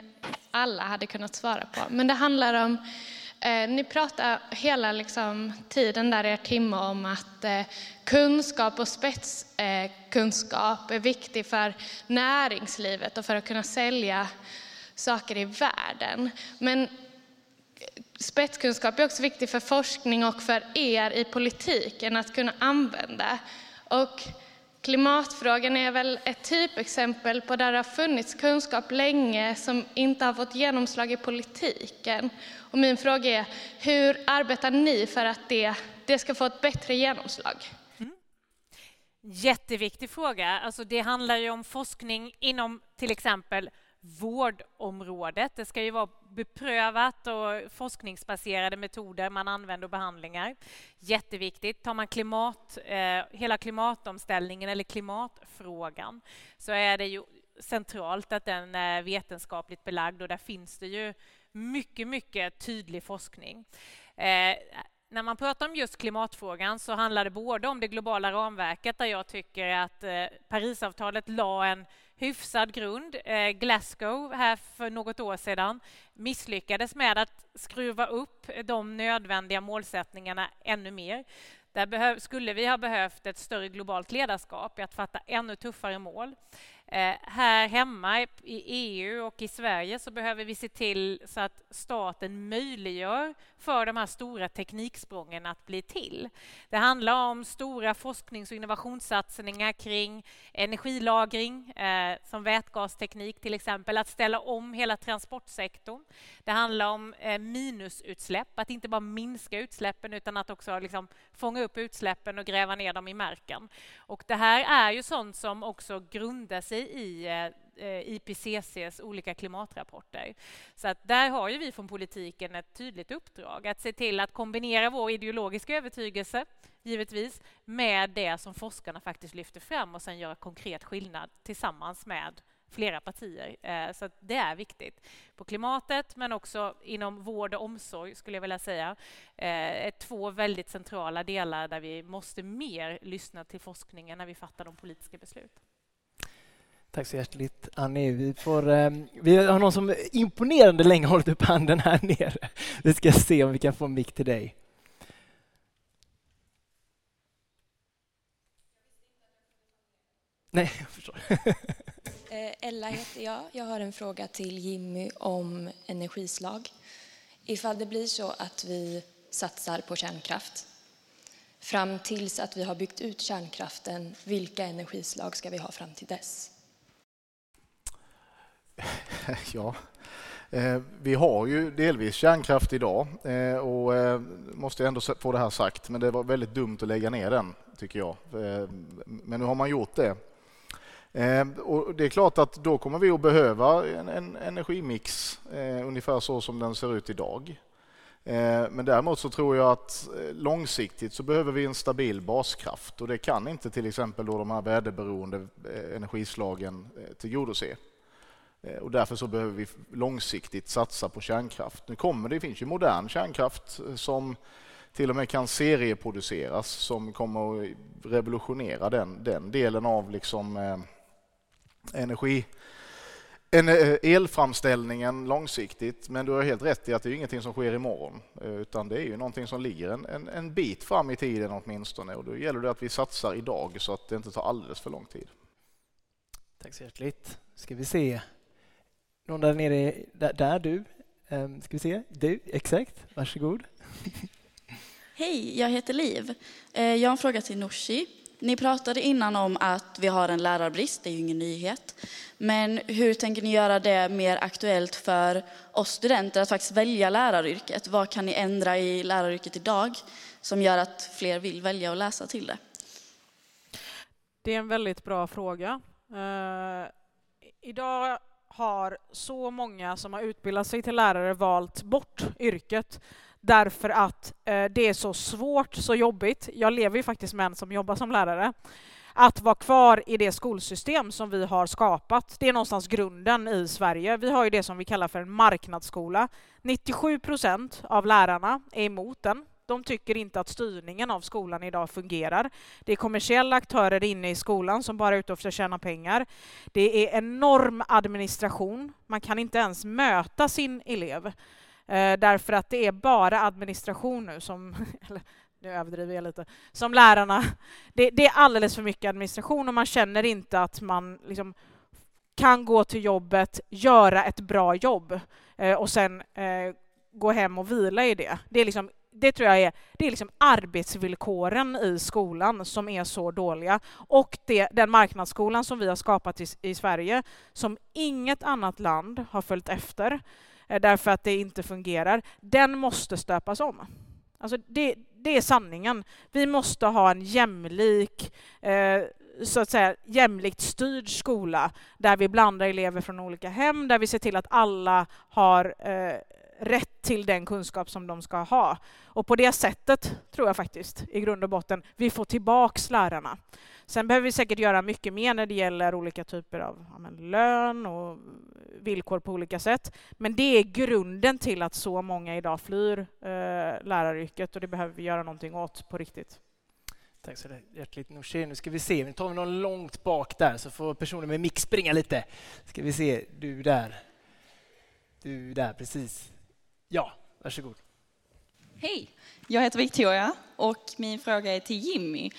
alla hade kunnat svara på. Men det handlar om Eh, ni pratar hela liksom, tiden där i er timme om att eh, kunskap och spetskunskap eh, är viktig för näringslivet och för att kunna sälja saker i världen. Men spetskunskap är också viktigt för forskning och för er i politiken att kunna använda. Och klimatfrågan är väl ett typexempel på där det har funnits kunskap länge som inte har fått genomslag i politiken. Och min fråga är, hur arbetar ni för att det, det ska få ett bättre genomslag? Mm. Jätteviktig fråga. Alltså det handlar ju om forskning inom till exempel vårdområdet. Det ska ju vara beprövat och forskningsbaserade metoder man använder och behandlingar. Jätteviktigt. Tar man klimat, eh, hela klimatomställningen eller klimatfrågan så är det ju centralt att den är vetenskapligt belagd och där finns det ju mycket, mycket tydlig forskning. Eh, när man pratar om just klimatfrågan så handlar det både om det globala ramverket där jag tycker att eh, Parisavtalet la en hyfsad grund. Eh, Glasgow här för något år sedan misslyckades med att skruva upp de nödvändiga målsättningarna ännu mer. Där skulle vi ha behövt ett större globalt ledarskap i att fatta ännu tuffare mål. Eh, här hemma i EU och i Sverige så behöver vi se till så att staten möjliggör för de här stora tekniksprången att bli till. Det handlar om stora forsknings och innovationssatsningar kring energilagring, eh, som vätgasteknik till exempel, att ställa om hela transportsektorn. Det handlar om eh, minusutsläpp, att inte bara minska utsläppen utan att också liksom fånga upp utsläppen och gräva ner dem i marken. Och det här är ju sånt som också grundar sig i eh, Eh, IPCCs olika klimatrapporter. Så att där har ju vi från politiken ett tydligt uppdrag att se till att kombinera vår ideologiska övertygelse, givetvis, med det som forskarna faktiskt lyfter fram och sen göra konkret skillnad tillsammans med flera partier. Eh, så så det är viktigt. På klimatet, men också inom vård och omsorg, skulle jag vilja säga. Eh, är två väldigt centrala delar där vi måste mer lyssna till forskningen när vi fattar de politiska besluten. Tack så hjärtligt, Annie. Vi, får, eh, vi har någon som imponerande länge hållit upp handen här nere. Vi ska se om vi kan få en mick till dig. Nej, jag förstår. Eh, Ella heter jag. Jag har en fråga till Jimmy om energislag. Ifall det blir så att vi satsar på kärnkraft, fram tills att vi har byggt ut kärnkraften, vilka energislag ska vi ha fram till dess? ja, eh, vi har ju delvis kärnkraft idag eh, och eh, måste ändå få det här sagt, men det var väldigt dumt att lägga ner den, tycker jag. Men nu har man gjort det. Och det är klart att då kommer vi att behöva en, en energimix ungefär så som den ser ut idag. Men däremot så tror jag att långsiktigt så behöver vi en stabil baskraft och det kan inte till exempel då de här väderberoende energislagen tillgodose. Eh, och därför så behöver vi långsiktigt satsa på kärnkraft. Nu kommer det, finns ju modern kärnkraft eh, som till och med kan serieproduceras som kommer att revolutionera den, den delen av liksom, eh, energi en, eh, elframställningen långsiktigt, men du har helt rätt i att det är ingenting som sker imorgon, utan det är ju någonting som ligger en, en, en bit fram i tiden åtminstone och då gäller det att vi satsar idag så att det inte tar alldeles för lång tid. Tack så hjärtligt. Ska vi se. Någon där nere, där, där du. Um, ska vi se? Du, exakt. Varsågod. Hej, jag heter Liv. Eh, jag har en fråga till Nooshi. Ni pratade innan om att vi har en lärarbrist, det är ju ingen nyhet. Men hur tänker ni göra det mer aktuellt för oss studenter att faktiskt välja läraryrket? Vad kan ni ändra i läraryrket idag som gör att fler vill välja och läsa till det? Det är en väldigt bra fråga. Uh, idag har så många som har utbildat sig till lärare valt bort yrket därför att eh, det är så svårt, så jobbigt. Jag lever ju faktiskt med en som jobbar som lärare. Att vara kvar i det skolsystem som vi har skapat, det är någonstans grunden i Sverige. Vi har ju det som vi kallar för en marknadsskola. 97 procent av lärarna är emot den. De tycker inte att styrningen av skolan idag fungerar. Det är kommersiella aktörer inne i skolan som bara är ute och försöker tjäna pengar. Det är enorm administration. Man kan inte ens möta sin elev eh, därför att det är bara administration nu som nu överdriver jag lite, som lärarna. Det, det, är alldeles för mycket administration och man känner inte att man liksom kan gå till jobbet, göra ett bra jobb eh, och sen eh, gå hem och vila i det. Det är liksom det tror jag är, det är liksom arbetsvillkoren i skolan som är så dåliga. Och det, den marknadsskolan som vi har skapat i, i Sverige, som inget annat land har följt efter, eh, därför att det inte fungerar, den måste stöpas om. Alltså det, det är sanningen. Vi måste ha en jämlik eh, så att säga jämlikt styrd skola där vi blandar elever från olika hem, där vi ser till att alla har eh, rätt till den kunskap som de ska ha. Och på det sättet tror jag faktiskt i grund och botten vi får tillbaks lärarna. Sen behöver vi säkert göra mycket mer när det gäller olika typer av ja, men, lön och villkor på olika sätt. Men det är grunden till att så många idag flyr eh, läraryrket och det behöver vi göra någonting åt på riktigt. Tack så hjärtligt Nooshi. Nu ska vi se, nu tar vi någon långt bak där så får personen med mick springa lite. Ska vi se, du där. Du där, precis. Ja, varsågod. Hej, jag heter Victoria och min fråga är till Jimmy.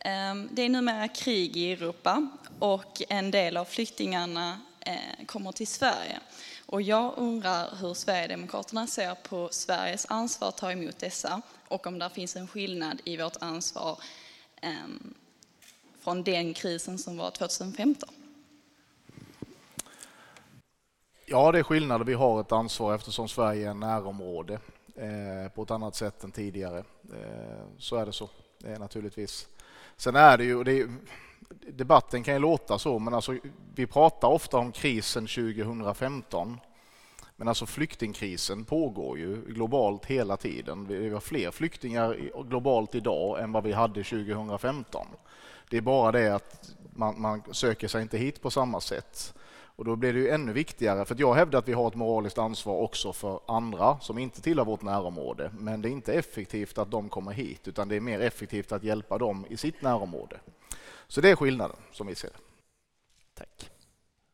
Ehm, det är numera krig i Europa och en del av flyktingarna eh, kommer till Sverige. Och jag undrar hur Sverigedemokraterna ser på Sveriges ansvar att ta emot dessa och om det finns en skillnad i vårt ansvar ehm, från den krisen som var 2015. Ja, det är skillnad. Vi har ett ansvar eftersom Sverige är närområde eh, på ett annat sätt än tidigare. Eh, så är det så, eh, naturligtvis. Sen är det ju, det är, debatten kan ju låta så, men alltså, vi pratar ofta om krisen 2015. Men alltså flyktingkrisen pågår ju globalt hela tiden. Vi har fler flyktingar globalt idag än vad vi hade 2015. Det är bara det att man, man söker sig inte hit på samma sätt. Och då blir det ju ännu viktigare, för jag hävdar att vi har ett moraliskt ansvar också för andra som inte tillhör vårt närområde. Men det är inte effektivt att de kommer hit, utan det är mer effektivt att hjälpa dem i sitt närområde. Så det är skillnaden som vi ser det. Tack.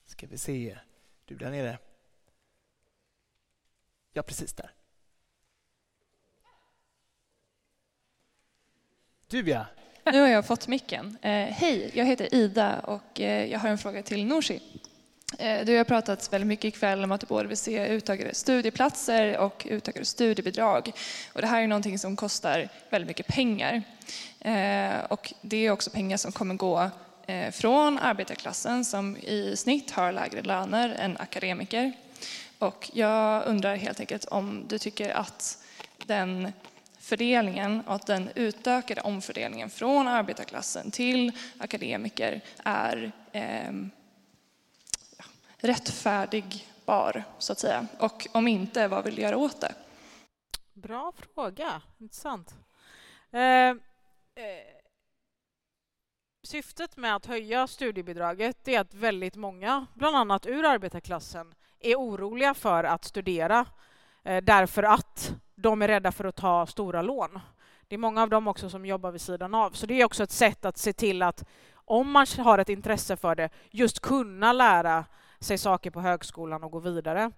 Ska vi se, du där nere. Ja, precis där. Du ja. Nu har jag fått micken. Eh, hej, jag heter Ida och eh, jag har en fråga till Norsi. Eh, du har pratat väldigt mycket ikväll om att du både vill se utökade studieplatser och utökade studiebidrag. Och det här är någonting som kostar väldigt mycket pengar. Eh, och det är också pengar som kommer gå eh, från arbetarklassen som i snitt har lägre löner än akademiker. Och jag undrar helt enkelt om du tycker att den fördelningen och att den utökade omfördelningen från arbetarklassen till akademiker är ehm, rättfärdigbar, så att säga? Och om inte, vad vill du göra åt det? Bra fråga, intressant. Eh, eh, syftet med att höja studiebidraget är att väldigt många, bland annat ur arbetarklassen, är oroliga för att studera eh, därför att de är rädda för att ta stora lån. Det är många av dem också som jobbar vid sidan av, så det är också ett sätt att se till att om man har ett intresse för det, just kunna lära sig saker på högskolan och gå vidare.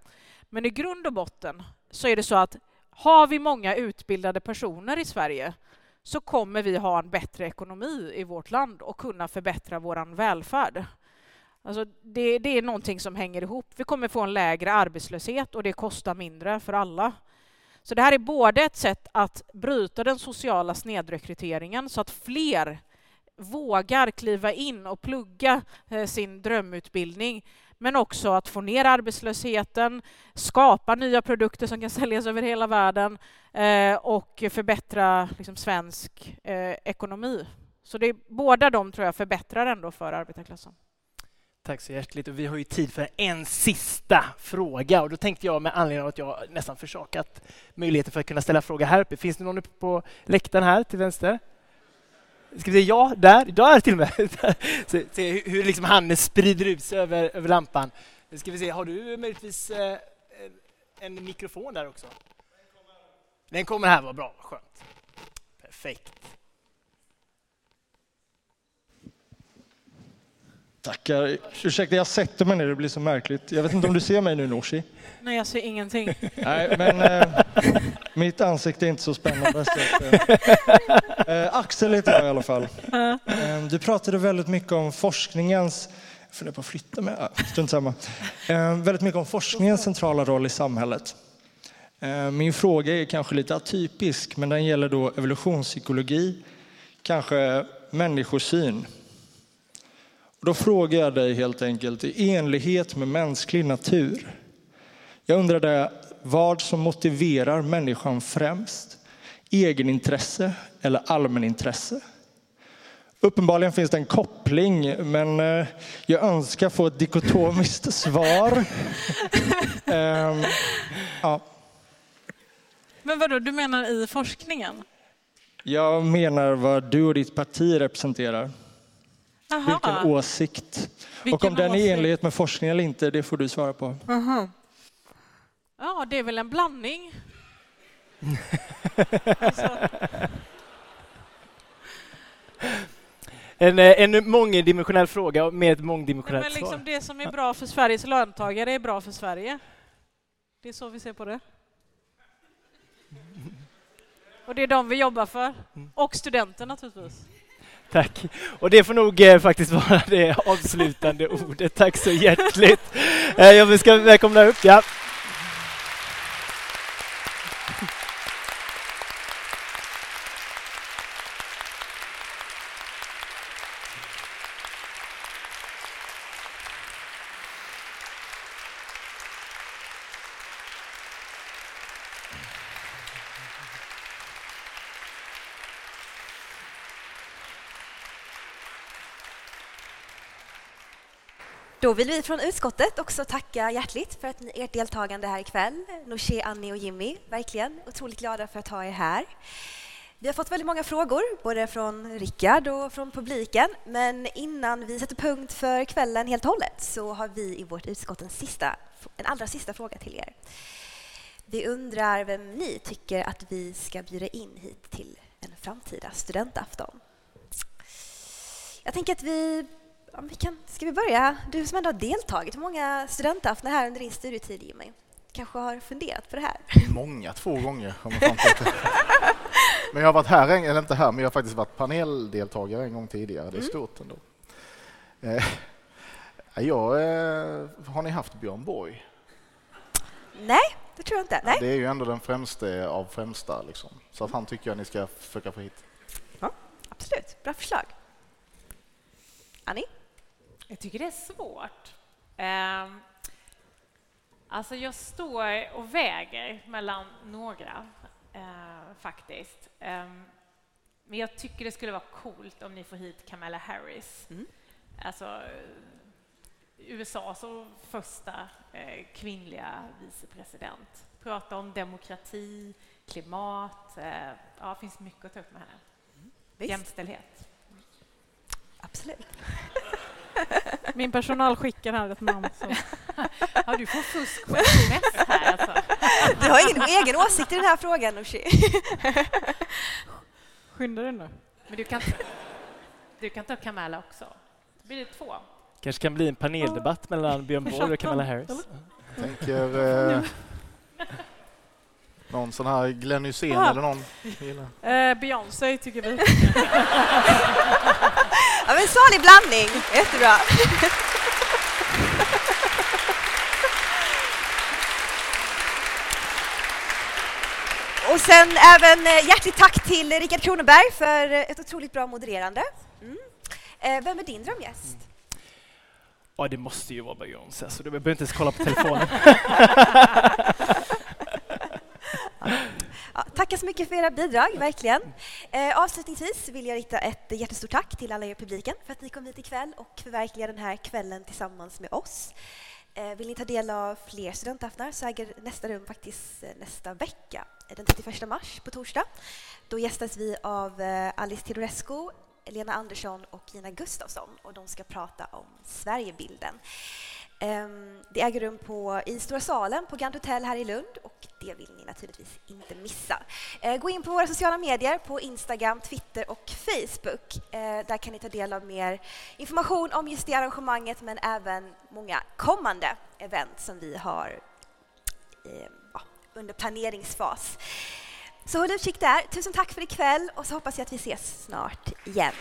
Men i grund och botten så är det så att har vi många utbildade personer i Sverige så kommer vi ha en bättre ekonomi i vårt land och kunna förbättra vår välfärd. Alltså det, det, är någonting som hänger ihop. Vi kommer få en lägre arbetslöshet och det kostar mindre för alla. Så det här är både ett sätt att bryta den sociala snedrekryteringen så att fler vågar kliva in och plugga eh, sin drömutbildning men också att få ner arbetslösheten, skapa nya produkter som kan säljas över hela världen eh, och förbättra liksom, svensk eh, ekonomi. Så det är, båda de tror jag förbättrar ändå för arbetarklassen. Tack så hjärtligt. Och vi har ju tid för en sista fråga. Och då tänkte jag med anledning av att jag nästan försakat möjligheten för att kunna ställa fråga här uppe. Finns det någon uppe på läktaren här till vänster? Ska vi säga ja, där, där till och med. se, se hur liksom han sprider ut sig över, över lampan. Nu ska vi se, har du möjligtvis eh, en mikrofon där också? Den kommer här, vad bra, skönt. Perfekt. Tackar. Ursäkta, jag sätter mig ner, det blir så märkligt. Jag vet inte om du ser mig nu, Nooshi? Nej, jag ser ingenting. Nej, men eh, mitt ansikte är inte så spännande. Så att, eh, eh Axel heter jag i alla fall. Eh, du pratade väldigt mycket om forskningens jag funderar på att flytta mig. Strunt samma. Eh, väldigt mycket om forskningens centrala roll i samhället. Eh, min fråga är kanske lite atypisk, men den gäller då evolutionspsykologi, kanske människosyn. Och då frågar jag dig helt enkelt, i enlighet med mänsklig natur. Jag undrade vad som motiverar människan främst? Egenintresse eller allmänintresse? Uppenbarligen finns det en koppling, men eh, jag önskar få ett dikotomiskt svar. um, ja. Men vadå, du menar i forskningen? Jag menar vad du och ditt parti representerar. Aha. Vilken åsikt. Vilken och om den är i enlighet med forskning eller inte, det får du svara på. Aha. Ja, det är väl en blandning. En, eh, en mångdimensionell fråga med ett mångdimensionellt Men svar. liksom det som är bra för Sveriges löntagare är bra för Sverige. Det är så vi ser på det. Och det är de vi jobbar för. Och studenter naturligtvis. Tack. Och det får nog eh, faktiskt vara det avslutande ordet. Tack så hjärtligt. Eh, jag ska välkomna upp, ja. Då vill vi från utskottet också tacka hjärtligt för att ni, ert deltagande här ikväll. Nooshi, Annie och Jimmy, verkligen otroligt glada för att ha er här. Vi har fått väldigt många frågor, både från Rickard och från publiken. Men innan vi sätter punkt för kvällen helt och hållet så har vi i vårt utskott en, sista, en allra sista fråga till er. Vi undrar vem ni tycker att vi ska bjuda in hit till en framtida studentafton. Jag tänker att vi Ja, vi kan, ska vi börja? Du som ändå har deltagit, hur många studentaftnar här under din studietid, Jimmy? Kanske har funderat på det här? Många, två gånger. har man men jag har varit här, eller inte här, men jag har faktiskt varit paneldeltagare en gång tidigare. Det är Mm. stort ändå. Eh, jag, eh, har ni haft Björn Borg? Nej, det tror jag inte. Nej. Det är ju ändå den främste av främsta. Liksom. Så att han tycker jag ni ska försöka få hit. Absolut, bra förslag. Annie? Jag tycker det är svårt. Ehm, alltså jag står och väger mellan några, eh, faktiskt. Ehm, men jag tycker det skulle vara coolt om ni får hit Kamala Harris. Alltså eh, USAs första eh, kvinnliga vicepresident. Prata om demokrati, klimat. Eh, ja, det finns mycket att ta upp med henne. Visst. Jämställdhet. Absolut. Min personal skickar här ett namn. Så. Ja, du får fusk på sms här alltså. Du har ingen egen åsikt i den här frågan, Nooshi. Skynda dig nu. Men du kan, du kan ta Kamala också. Då blir det två. kanske kan bli en paneldebatt mellan Björn Borg och Kamala Harris. Tänker eh, någon sån här Glenn Hysén eller någon? Eh, Beyoncé tycker vi. Ja, men salig blandning. Jättebra. Och sen även eh, hjärtligt tack till Rickard Kronoberg för ett otroligt bra modererande. Mm. Eh, Vem är din drömgäst? Ja, det måste ju vara Beyoncé, så du behöver inte ens kolla på telefonen. Ja, tackar så mycket för era bidrag, verkligen. Eh, avslutningsvis vill jag rikta ett jättestort tack till alla er i publiken för att ni kom hit ikväll och förverkligade den här kvällen tillsammans med oss. Eh, vill ni ta del av fler studentaftnar så äger nästa rum faktiskt eh, nästa vecka, eh, den 31 mars på torsdag. Då gästas vi av eh, Alice Teodorescu, Lena Andersson och Gina Gustafsson och de ska prata om Sverigebilden. Ehm, det äger rum på, i Stora salen på Grand Hotel här i Lund och det vill ni naturligtvis inte missa. Eh, gå in på våra sociala medier på Instagram, Twitter och Facebook. Eh, där kan ni ta del av mer information om just det arrangemanget men även många kommande event som vi har ehm, under planeringsfas. Så håll utkik där. Tusen tack för ikväll och så hoppas jag att vi ses snart igen.